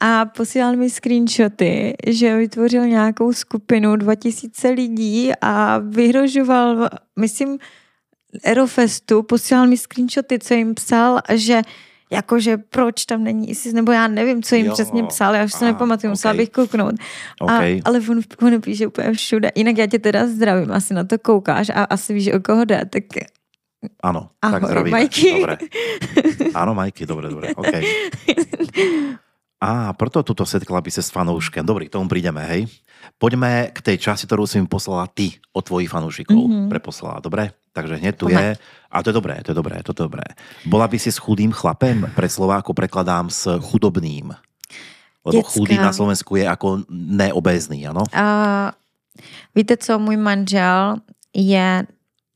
a posílal mi screenshoty, že vytvořil nějakou skupinu 2000 lidí a vyhrožoval, myslím, Aerofestu, posílal mi screenshoty, co jim psal, že jakože proč tam není ISIS, nebo já nevím, co jim jo, přesně psal, já už se nepamatuju, okay. musela bych kouknout. Okay. A, ale on, on píše úplně všude. Jinak já tě teda zdravím, asi na to koukáš a asi víš, o koho jde, tak Áno, Ahoj, tak zdravíme. Majky. Dobre. Áno, Majky, dobre, dobre, OK. Á, proto tuto setkala by sa s fanouškem. Dobrý, k tomu prídeme, hej. Poďme k tej časti, ktorú si mi poslala ty od tvojich fanúšikov. Mm-hmm. Preposlala, dobre? Takže hneď tu je. A to je dobré, to je dobré, to je dobré. Bola by si s chudým chlapem? Pre Slováku prekladám s chudobným. Lebo Děcka. chudý na Slovensku je ako neobézný, ano? Uh, víte co, můj manžel je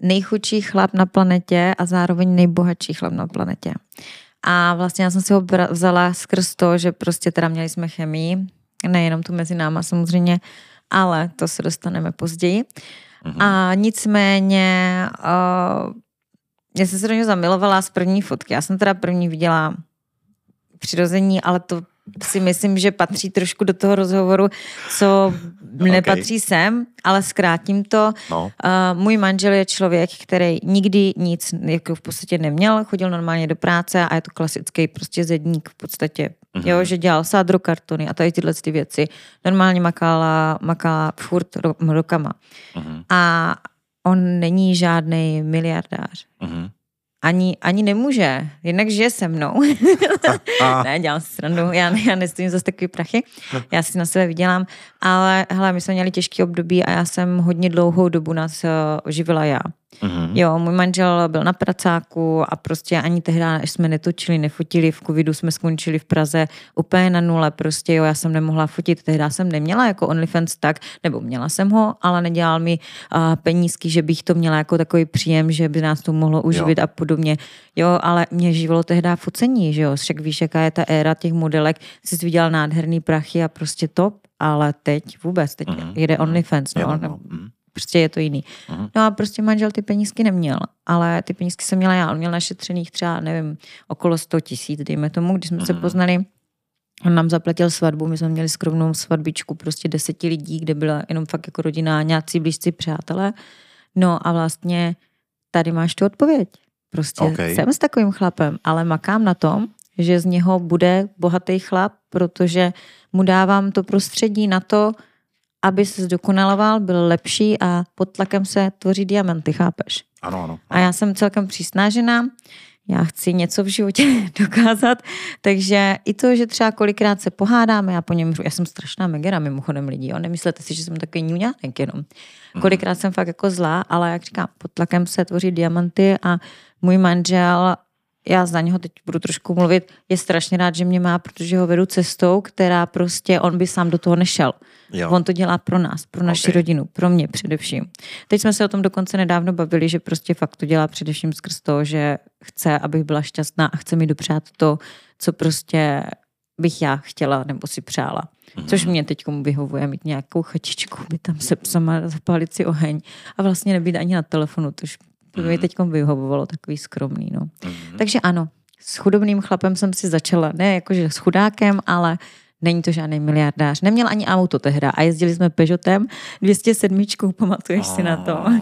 nejchudší chlap na planetě a zároveň nejbohatší chlap na planetě. A vlastně já jsem si ho vzala skrz to, že prostě teda měli jsme chemii, nejenom tu mezi náma samozřejmě, ale to se dostaneme později. Mm-hmm. A nicméně uh, já jsem se do něho zamilovala z první fotky. Já jsem teda první viděla přirození, ale to si myslím, že patří trošku do toho rozhovoru, co okay. nepatří sem, ale zkrátím to. No. Uh, můj manžel je člověk, který nikdy nic jako v podstatě neměl, chodil normálně do práce a je to klasický prostě zedník v podstatě. Mm-hmm. Jo, že dělal sádro kartony a tady tyhle ty věci. Normálně makala, makala furt rokama. Mm-hmm. A on není žádný miliardář. Mm-hmm ani, ani nemůže, jednak žije se mnou. ne, dělám si srandu, já, já nestojím zase takový prachy, já si na sebe vydělám, ale hele, my jsme měli těžký období a já jsem hodně dlouhou dobu nás uh, živila já. Mm-hmm. Jo, můj manžel byl na pracáku a prostě ani tehdy, než jsme netočili, nefotili, v covidu jsme skončili v Praze úplně na nule, prostě jo, já jsem nemohla fotit, tehdy jsem neměla jako OnlyFans tak, nebo měla jsem ho, ale nedělal mi uh, penízky, že bych to měla jako takový příjem, že by nás to mohlo uživit jo. a podobně. Jo, ale mě živilo tehdy focení, že jo, však víš, jaká je ta éra těch modelek, jsi viděl nádherný prachy a prostě top, ale teď vůbec, teď mm-hmm. jede mhm. OnlyFans, no, jo, no. Mm-hmm prostě je to jiný. Uh-huh. No a prostě manžel ty penízky neměl, ale ty penízky jsem měla já. On měl našetřených třeba, nevím, okolo 100 tisíc, dejme tomu, když jsme se poznali. On nám zaplatil svatbu, my jsme měli skromnou svatbičku prostě deseti lidí, kde byla jenom fakt jako rodina, nějací blízcí přátelé. No a vlastně tady máš tu odpověď. Prostě okay. jsem s takovým chlapem, ale makám na tom, že z něho bude bohatý chlap, protože mu dávám to prostředí na to, aby se zdokonaloval, byl lepší a pod tlakem se tvoří diamanty, chápeš? Ano, ano. ano. A já jsem celkem přísná žena, já chci něco v životě dokázat, takže i to, že třeba kolikrát se pohádáme, já po něm, já jsem strašná megera mimochodem lidí, jo? nemyslete si, že jsem takový ňuňánek jenom. Mhm. Kolikrát jsem fakt jako zlá, ale jak říkám, pod tlakem se tvoří diamanty a můj manžel já za něho teď budu trošku mluvit, je strašně rád, že mě má, protože ho vedu cestou, která prostě on by sám do toho nešel. Jo. On to dělá pro nás, pro naši okay. rodinu, pro mě především. Teď jsme se o tom dokonce nedávno bavili, že prostě fakt to dělá především skrz to, že chce, abych byla šťastná a chce mi dopřát to, co prostě bych já chtěla nebo si přála. Mm-hmm. Což mě teď vyhovuje mít nějakou chačičku, by tam se psama zapálit si oheň a vlastně nebýt ani na telefonu, tož to mi mhm. teď vyhovovalo takový skromný. No. Mm-hmm. Takže ano, s chudobným chlapem jsem si začala, ne jakože s chudákem, ale Není to žádný miliardář. Neměl ani auto tehda a jezdili jsme Peugeotem 207, pamatuješ si na to? Uh,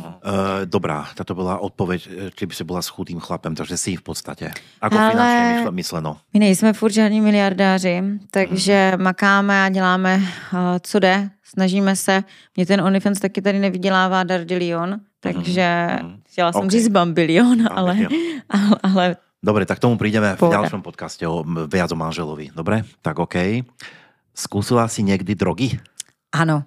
dobrá, to byla odpověď, či by si byla s chudým chlapem, takže si v podstatě. Ako Ale- finančně mysleno. My nejsme furt žádní miliardáři, takže Mhm. makáme a děláme, uh, co jde. Snažíme se. Mě ten OnlyFans taky tady nevydělává Dardilion, takže mhm. chtěla jsem říct bambilion, ale, ale, ale Dobre, tak tomu prídeme v Pohoda. ďalšom podcaste o viac o manželovi. Dobre? Tak OK. Skúsila si niekdy drogy? ano.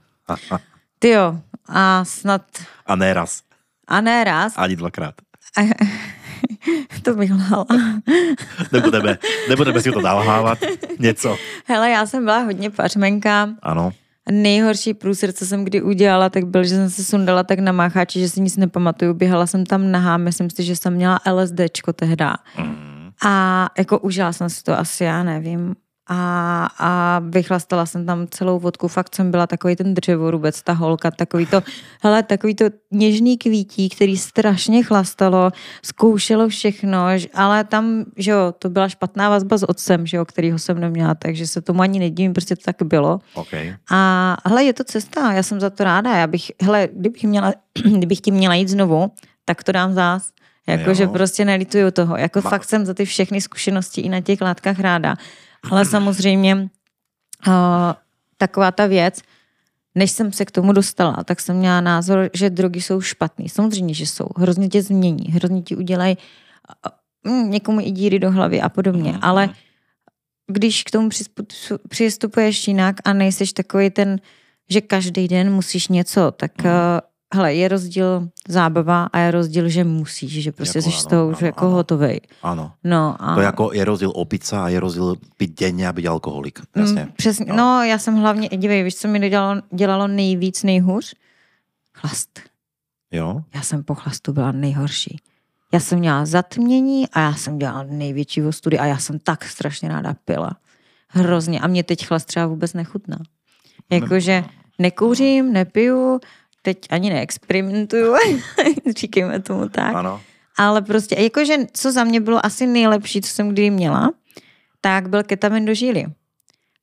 Ty jo, a snad, a ne raz. a ne raz, Ani dvakrát. to bych lhala. Nebudeme, nebudeme si to nalhávat. Něco. Hele, já jsem byla hodně pařmenka. Ano. Nejhorší průser, co jsem kdy udělala, tak byl, že jsem se sundala tak na mácháči, že si nic nepamatuju. Běhala jsem tam nahá, myslím si, že jsem měla LSDčko tehda. Mm. A jako užila jsem si to asi, já nevím. A, a vychlastala jsem tam celou vodku, fakt jsem byla takový ten dřevorubec, ta holka, takový to, hele, takový to něžný kvítí, který strašně chlastalo, zkoušelo všechno, ale tam, že jo, to byla špatná vazba s otcem, že jo, kterýho jsem neměla, takže se tomu ani nedivím, prostě to tak bylo. OK. A hele, je to cesta, já jsem za to ráda. Já bych, hele, kdybych, měla, kdybych tím měla jít znovu, tak to dám zás. Jako, Jo. že prostě nelituju toho. Jako Ma- fakt jsem za ty všechny zkušenosti i na těch látkách ráda. Ale samozřejmě uh, taková ta věc, než jsem se k tomu dostala, tak jsem měla názor, že drogy jsou špatný. Samozřejmě, že jsou. Hrozně tě změní, hrozně ti udělají uh, mm, někomu i díry do hlavy a podobně. Mhm. Ale když k tomu přistupuješ jinak a nejseš takový ten, že každý den musíš něco, tak Mhm. Hele, je rozdíl zábava a je rozdíl, že musíš, že prostě Jako jsi ano, toho už ano, jako ano. hotovej. Áno. No a... To je ako, je rozdiel opiť sa a je rozdiel piť denne a byť alkoholik. Jasne. Mm, přesně, No. no. já jsem hlavně, dívej, víš, co mi dělalo, dělalo nejvíc, nejhůř? Chlast. Jo? Já jsem po chlastu byla nejhorší. Já jsem měla zatmění a já jsem dělala největší ostudy a já jsem tak strašně ráda pila. Hrozně. A mě teď chlast třeba vůbec nechutná. Jakože nekouřím, nepiju, teď ani neexperimentuju, říkejme tomu tak. Áno. Ale prostě, jakože co za mě bylo asi nejlepší, co jsem kdy měla, tak byl ketamin do žíly.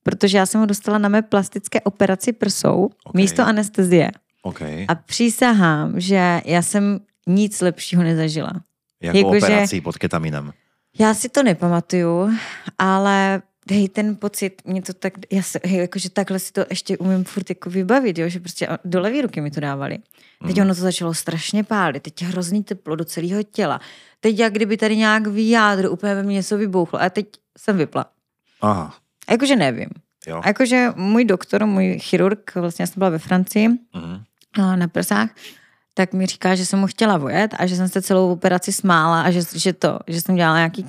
Protože já jsem ho dostala na mé plastické operaci prsou Ok. místo anestezie. OK. A přísahám, že já jsem nic lepšího nezažila. Jako jakože- operácii pod ketaminem. Já si to nepamatuju, ale hej, ten pocit, mě to tak, já se, hej, jakože takhle si to ještě umím furt jako vybavit, jo, že prostě a do levý ruky mi to dávali. Teď ono to začalo strašně pálit, teď hrozný teplo do celého těla. Teď jak kdyby tady nějak v jádru úplně ve mně něco vybouchlo a teď jsem vypla. Aha. A jakože nevím. Jo. A jakože můj doktor, můj chirurg, vlastně já jsem byla ve Francii, a na prsách, tak mi říká, že jsem mu chtěla vojet a že jsem se celou operaci smála a že, že to, že jsem dělala nějaký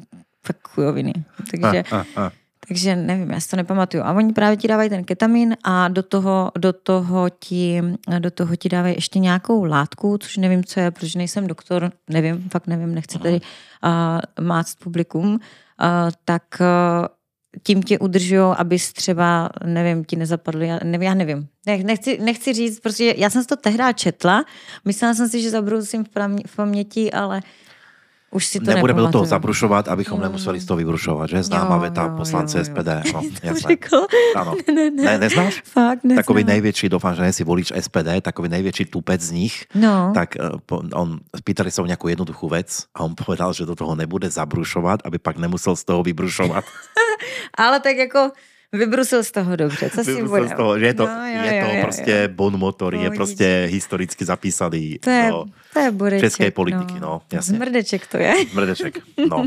fakt chujoviny. Takže, A, a. takže nevím, já si to nepamatuju. A oni právě ti dávají ten ketamin a do toho, do toho, ti, do toho ti dávají ještě nějakou látku, což nevím, co je, protože nejsem doktor, nevím, fakt nevím, nechci tady uh, máct publikum, uh, tak uh, tím tě udržují, abys třeba, nevím, ti nezapadly, já nevím, já nevím. Ne, nechci, nechci říct, protože já jsem to tehdy četla, myslela jsem si, že zabrousím v, paměti, ale už si to Nebudeme do toho nepamatuju. zabrušovať, abychom Jo. nemuseli z toho vybrušovať, že? Známa Jo, veta jo, poslance jo, jo. SPD. No, jasné. řekl? Áno. Ne, ne, Ne, neznáš? Fakt, neznám. Takový najväčší, dúfam, že nie si volič SPD, takový najväčší tupec z nich, No, tak eh, on, spýtali sa o nejakú jednoduchú vec a on povedal, že do toho nebude zabrušovať, aby pak nemusel z toho vybrušovať. ale tak jako vybrusil z toho dobře, co si budem. z toho, že je to, No, jo, je to jo, jo, prostě jo. bon motor, je No, prostě historicky zapísaný To je, do to je bodeček, českej politiky, no, jasne. Zmrdeček to je. Mrdeček. No,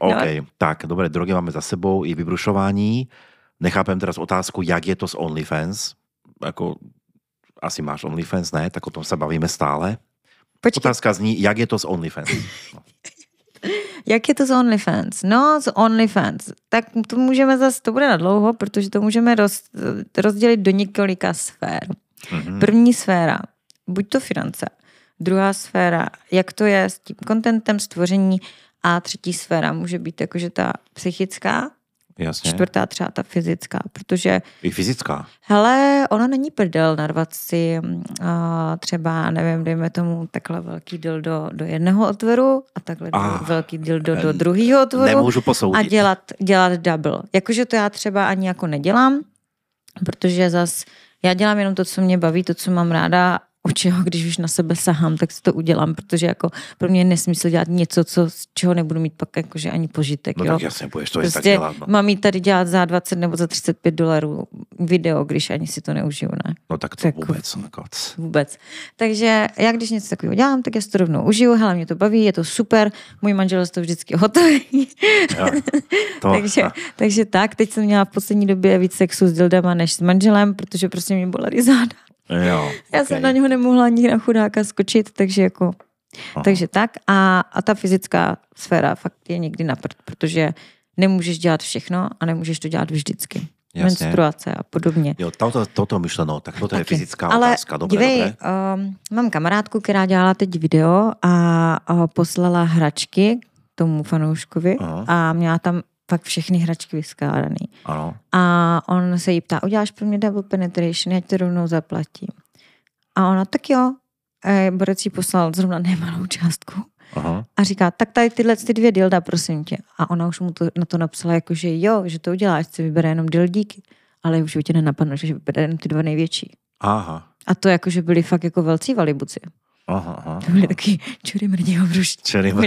OK. Tak, dobre, drogy máme za sebou i vybrušování. Nechápem teraz otázku, jak je to s OnlyFans. Ako, asi máš OnlyFans, ne? Tak o tom sa bavíme stále. Počkej, Otázka zní, jak je to s OnlyFans? No. jak je to s OnlyFans? No, s OnlyFans. Tak to můžeme zase, to bude na dlouho, protože to můžeme roz, rozdělit do několika sfér. Mhm. První sféra, buď to finance. Druhá sféra, jak to je s tím kontentem, stvoření. A třetí sféra může být jakože ta psychická, Jasně. čtvrtá třeba ta fyzická, protože I fyzická. hele, ono není prdel narvat si uh, třeba, nevím, dejme tomu takhle velký dildo do jednoho otvoru a takhle Ah, velký dildo do druhého otvoru Nemůžu a posoudit. dělat, dělat double. Jakože to já třeba ani jako nedělám, protože zas já dělám jenom to, co mě baví, to, co mám ráda u čeho, když už na sebe sahám, tak si to udělám, protože jako pro mě je nesmysl dělat něco, co, z čeho nebudu mít pak jakože ani požitek. No jo? tak jasně, budeš to prostě tak dělat. No. mám jít tady dělat za 20 nebo za 35 dolarů video, když ani si to neužiju, ne? no tak to tak- vůbec. Jako, Vůbec. Takže já když něco takového dělám, tak já si to rovnou užiju, hele, mě to baví, je to super, můj manžel je to vždycky hotový. jo. To, takže, a- takže tak, teď jsem měla v poslední době víc sexu s dildama než s manželem, protože prostě mě bolely záda. Jo, Já okej. jsem na něho nemohla ani na chudáka skočit, takže jako, Aha. takže tak. A, a ta fyzická sféra fakt je někdy na prd, protože nemůžeš dělat všechno a nemůžeš to dělat vždycky. Jasně. Menstruace a podobně. Jo, toto, toto myšleno, tak toto je Taky. fyzická Ale otázka. Dobre, dívej, dobre. Um, mám kamarádku, která dělala teď video a, a poslala hračky tomu fanouškovi Aha. a měla tam fakt všechny hračky vyskládaný. Ano. A on se jí ptá, uděláš pro mě double penetration, já ti to rovnou zaplatím. A ona, tak jo. E, Borec jí poslal zrovna nemalou částku. Aha. A říká, tak tady tyhle ty dvě dilda, prosím tě. A ona už mu to, na to napsala jako, že jo, že to uděláš, si vybere jenom dildíky. Ale už tě nenapadlo, že vybere jenom ty dva největší. Aha. A to jako, že byli fakt jako velcí valibuci. Aha, aha. To taky čury mrdí obruští. Čury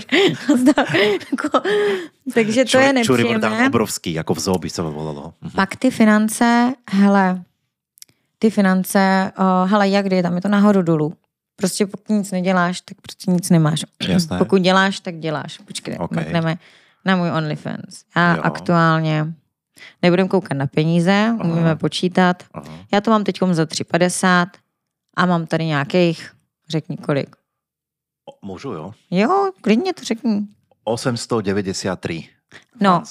takže to je Čury mrdám nepříjemné. obrovský, jako v zoo by se to volalo. Mhm. Pak ty finance, hele, ty finance, uh, hele, jak kdy, tam je to nahoru dolů. Prostě pokud nic neděláš, tak prostě nic nemáš. Jasné. Pokud děláš, tak děláš. Počkej, Ok. okay. mrkneme na můj OnlyFans. Já Jo. aktuálně nebudem koukat na peníze, Aha. umíme počítat. Aha. Já to mám teď za 3,50 a mám tady nějakých, řekni kolik. Můžu, jo? Jo, klidně to řekni. 893. No,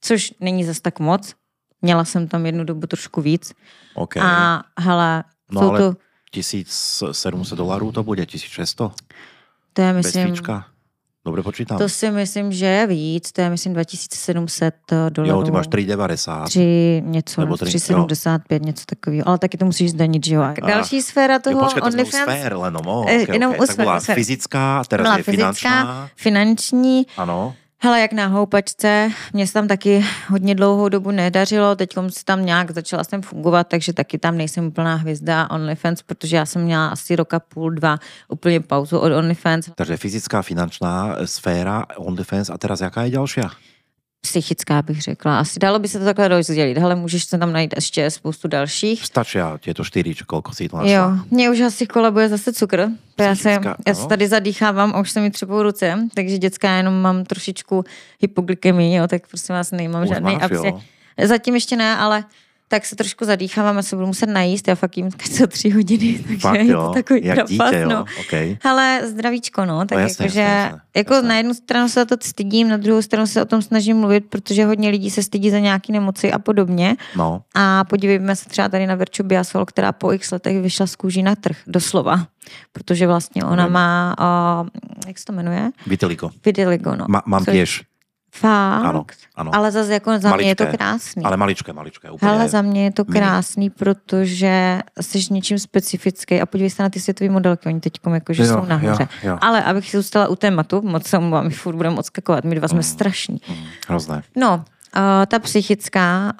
což není zas tak moc. Měla jsem tam jednu dobu trošku víc. OK. A hele, No, jsou ale to, 1700 dolarů to bude, 1600. to je Bez myslím, Dobre počítám. to si myslím, že je víc, to je myslím 2700 dolarů. Jo, ty máš 3,90. Tři něco, Nebo nebo tři, 375, něco takového. Ale taky to musíš zdanit, že jo. A další sféra toho Jo, počkej, to OnlyFans, sfér, len no, Eh, okay, jenom okay. Tak usmer, bola usmer. fyzická, teraz byla je fyzická, finančná. finanční, Ano. Hele, jak na houpačce, mě se tam taky hodně dlouhou dobu nedařilo, teď si tam nějak začala jsem fungovat, takže taky tam nejsem úplná hvězda OnlyFans, protože já jsem měla asi roka půl, dva úplně pauzu od OnlyFans. Takže fyzická, finančná sféra, OnlyFans a teraz jaká je ďalšia? Psychická bych řekla. Asi dalo by se to takhle rozdělit. Hele, můžeš se tam najít ještě spoustu dalších. Stačia tieto štyri, či koľko si to našla? Jo, mě už asi kolabuje zase cukr. Já se, Psychická, já se tady zadýchávám a už se mi třepou ruce, takže dětská jenom mám trošičku hypoglykemii, jo, tak prosím vás nemám Už žádný máš, absě. Zatím ještě ne, ale tak se trošku zadýchávám a se budu muset najíst. Já fakt jim co tři hodiny, takže Fakt je jo, to takový jak trapas, dítě, jo, no. okay. Hele, zdravíčko, no, tak No jasně, jakože, jasně, jasně, jako jasně. na jednu stranu se za to stydím, na druhou stranu se o tom snažím mluvit, protože hodně lidí se stydí za nějaké nemoci a podobně. No, A podívejme se třeba tady na Verču Biasol, která po x letech vyšla z kůží na trh, doslova. Protože vlastně ona Vím. má, uh, jak se to jmenuje? vitiligo. Vitiligo, no. Ma, mám Což- tiež, Fakt? Ano, ano. Ale zase jako za mě je to Maličké, krásný. ale maličké, maličké. Úplně. Hele, za mě je to mini. krásný, protože jsi něčím specifický a podívej se na ty světové modelky, oni teď jakože Jo, jsou nahoře. jo, jo. Ale abych si zůstala u tématu, moc se omlouvám, my furt budeme odskakovat, my dva jsme strašní. Mm, hrozné. No, Ta psychická,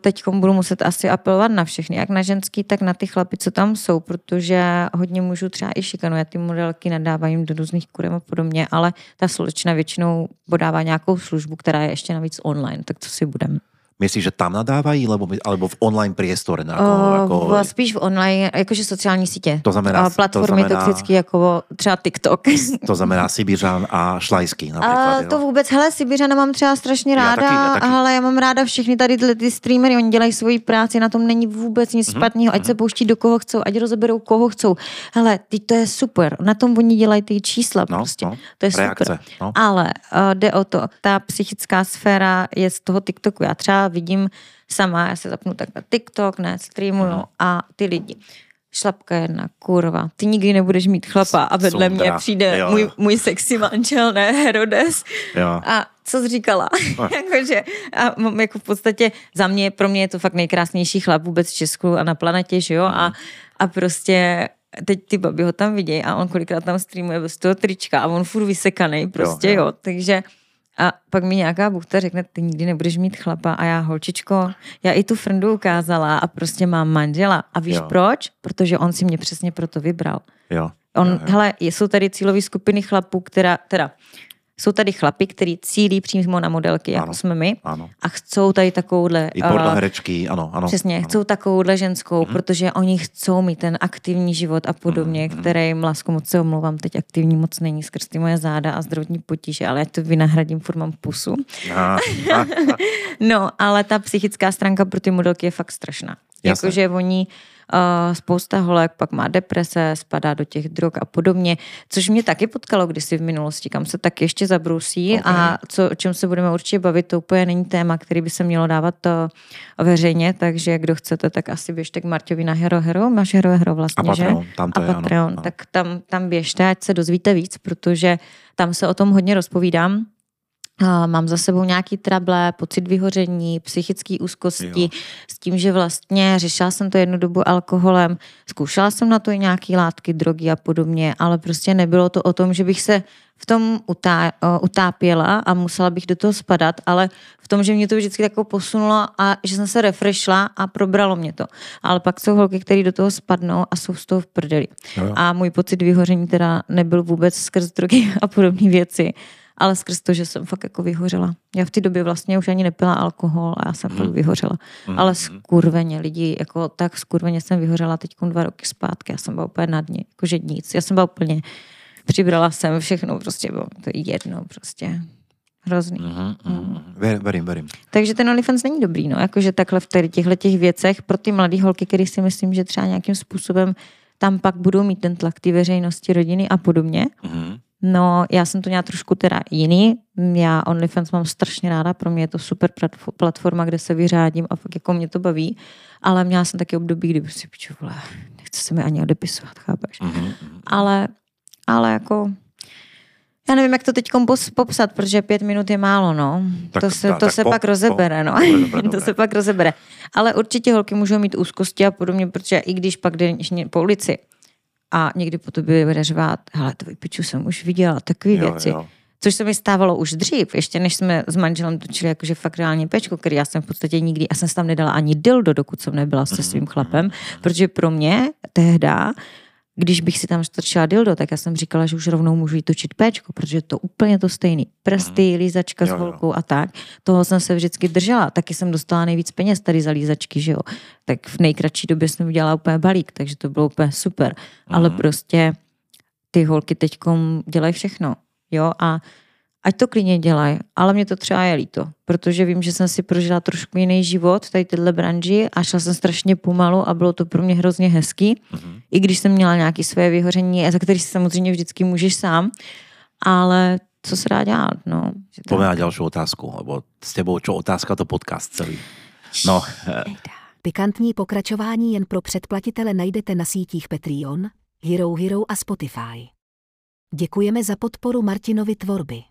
teď budu muset asi apelovat na všechny, jak na ženský, tak na ty chlapy, co tam jsou, protože hodně mužů třeba i šikanuje, ty modelky nadávají jim do různých kurem a podobně, ale ta slečna většinou podává nějakou službu, která je ještě navíc online, tak co si budeme. Myslíš, že tam nadávají, lebo, alebo v online priestore? Ako, Uh, ako, v, spíš v online, jakože sociální sítě. To znamená- Uh, platformy to znamená- toxické, jako třeba TikTok. to znamená Sibiřan a Šlajský napríklad. A to vůbec, hele, Sibiřana mám třeba strašně Já ráda, taky, já taky. ale já mám ráda všechny tady tyhle ty streamery, oni dělají svoji práci, na tom není vůbec nic Mhm, špatného, ať se pouští do koho chcou, ať rozeberou koho chcou. Hele, teď to je super, na tom oni dělají ty čísla No, prostě, no, to je reakce, super. no. Ale uh, jde o to, ta psychická sféra je z toho TikToku, já třeba vidím sama, já se zapnu takhle TikTok, ne, streamuju Mhm. a ty lidi. Šlapka jedna, kurva, ty nikdy nebudeš mít chlapa a vedle mě Sundra. přijde Jo, můj, jo. můj sexy manžel, ne, Herodes. Jo. A co jsi říkala? Jakože, a mám jako v podstatě za mě, pro mě je to fakt nejkrásnější chlap vůbec v Česku a na planetě, že jo? A, a prostě teď ty babi ho tam vidějí a on kolikrát tam streamuje bez toho trička a on furt vysekaný prostě, jo. jo. jo. Takže A pak mi nějaká buchta řekne, ty nikdy nebudeš mít chlapa a já, holčičko, já i tu frndu ukázala a prostě mám manžela. A víš Jo. proč? Protože on si mě přesně proto vybral. Jo. On, Jo, jo. hele, jsou tady cílové skupiny chlapů, která, teda, jsou tady chlapy, který cílí přímo na modelky, jako Ano. jsme my, Ano. a chcou tady takovouhle... I porno herečky, ano, ano. Přesně, ano. chcou takovouhle ženskou, mm. protože oni chcou mít ten aktivní život a podobně, mm. který jim, lásko, moc se omlouvám, teď aktivní moc není skrz ty moje záda a zdravotní potíže, ale já to vynahradím, furt mám pusu. A, a, a, No, ale ta psychická stránka pro ty modelky je fakt strašná. Jakože oni, spousta holek pak má deprese, spadá do těch drog a podobně, což mě taky potkalo kdysi v minulosti, kam se tak ještě zabrousí Ok. a co, o čem se budeme určitě bavit, to úplně není téma, který by se mělo dávat to veřejně, takže kdo chcete, tak asi běžte k Marťovi na Hero Hero, máš Hero Hero vlastně, A Patreon, že? tam to a je, Patreon, ano. tak tam, tam běžte, ať se dozvíte víc, protože tam se o tom hodně rozpovídám. Mám za sebou nějaký trable, pocit vyhoření, psychické úzkosti, Jo. s tím, že vlastně řešila jsem to jednu dobu alkoholem, zkoušela jsem na to i nějaké látky, drogy a podobně, ale prostě nebylo to o tom, že bych se v tom utá, utápěla a musela bych do toho spadat, ale v tom, že mě to vždycky jako posunulo a že jsem se refreshla a probralo mě to. Ale pak jsou holky, které do toho spadnou a jsou z toho v prdeli. Jo. A můj pocit vyhoření teda nebyl vůbec skrz drogy a podobné věci, ale skrz to, že jsem fakt jako vyhořela. Já v té době vlastně už ani nepila alkohol a já jsem fakt vyhořela. Ale skurveně lidi, jako tak skurveně jsem vyhořela teď dva roky zpátky. Já jsem byla úplně na dně, jakože nic. Já jsem byla úplně, přibrala jsem všechno, prostě bylo to jedno, prostě hrozný. Mhm, mhm. Ver, verím, verím. Takže ten OnlyFans není dobrý, no, jakože takhle v těchto těch věcech pro ty mladé holky, které si myslím, že třeba nějakým způsobem tam pak budou mít ten tlak té veřejnosti, rodiny a podobně. Mhm. No, já jsem to měla trošku teda jiný. Já OnlyFans mám strašně ráda, pro mě je to super plat- platforma, kde se vyřádím a fakt jako mě to baví. Ale měla jsem taky období, kdy prostě piču, vole, nechce se mi ani odepisovat, chápeš? Mhm, mhm. Ale, ale jako, já nevím, jak to teď popsat, protože pět minut je málo, no. Tak- to se, to tak se po- pak rozebere, no. Dobře, dobře, to se pak rozebere. Ale určitě holky můžou mít úzkosti a podobně, protože i když pak jdeš po ulici a někdy po tobě bude řvát, hele, to piču jsem už viděla, takové věci. jo. Což se mi stávalo už dřív, ještě než jsme s manželem točili jakože fakt reálně pečko, který já jsem v podstatě nikdy, a jsem tam nedala ani dildo, dokud jsem nebyla se svým chlapem, protože pro mě tehda, když bych si tam strčila dildo, tak já jsem říkala, že už rovnou můžu jít točit péčko, protože je to úplně to stejný. Prsty, lízačka s Jo, jo. holkou a tak. Toho jsem se vždycky držela. Taky jsem dostala nejvíc peněz tady za lízačky, že jo. Tak v nejkratší době jsem udělala úplně balík, takže to bylo úplně super. Ale prostě ty holky teď dělají všechno. Jo, a ať to klidně dělají, ale mě to třeba je líto, protože vím, že jsem si prožila trošku jiný život v tady téhle branži a šla jsem strašně pomalu a bylo to pro mě hrozně hezký, Mhm. I když jsem měla nějaké své vyhoření, za který si samozřejmě vždycky můžeš sám, ale co se dá dělat, no. Poďme na ďalšiu otázku, lebo s tebou čo otázka, to podcast celý. No, Pikantní pokračování jen pro předplatitele najdete na sítích Patreon, Hero Hero a Spotify. Děkujeme za podporu Martinovy tvorby.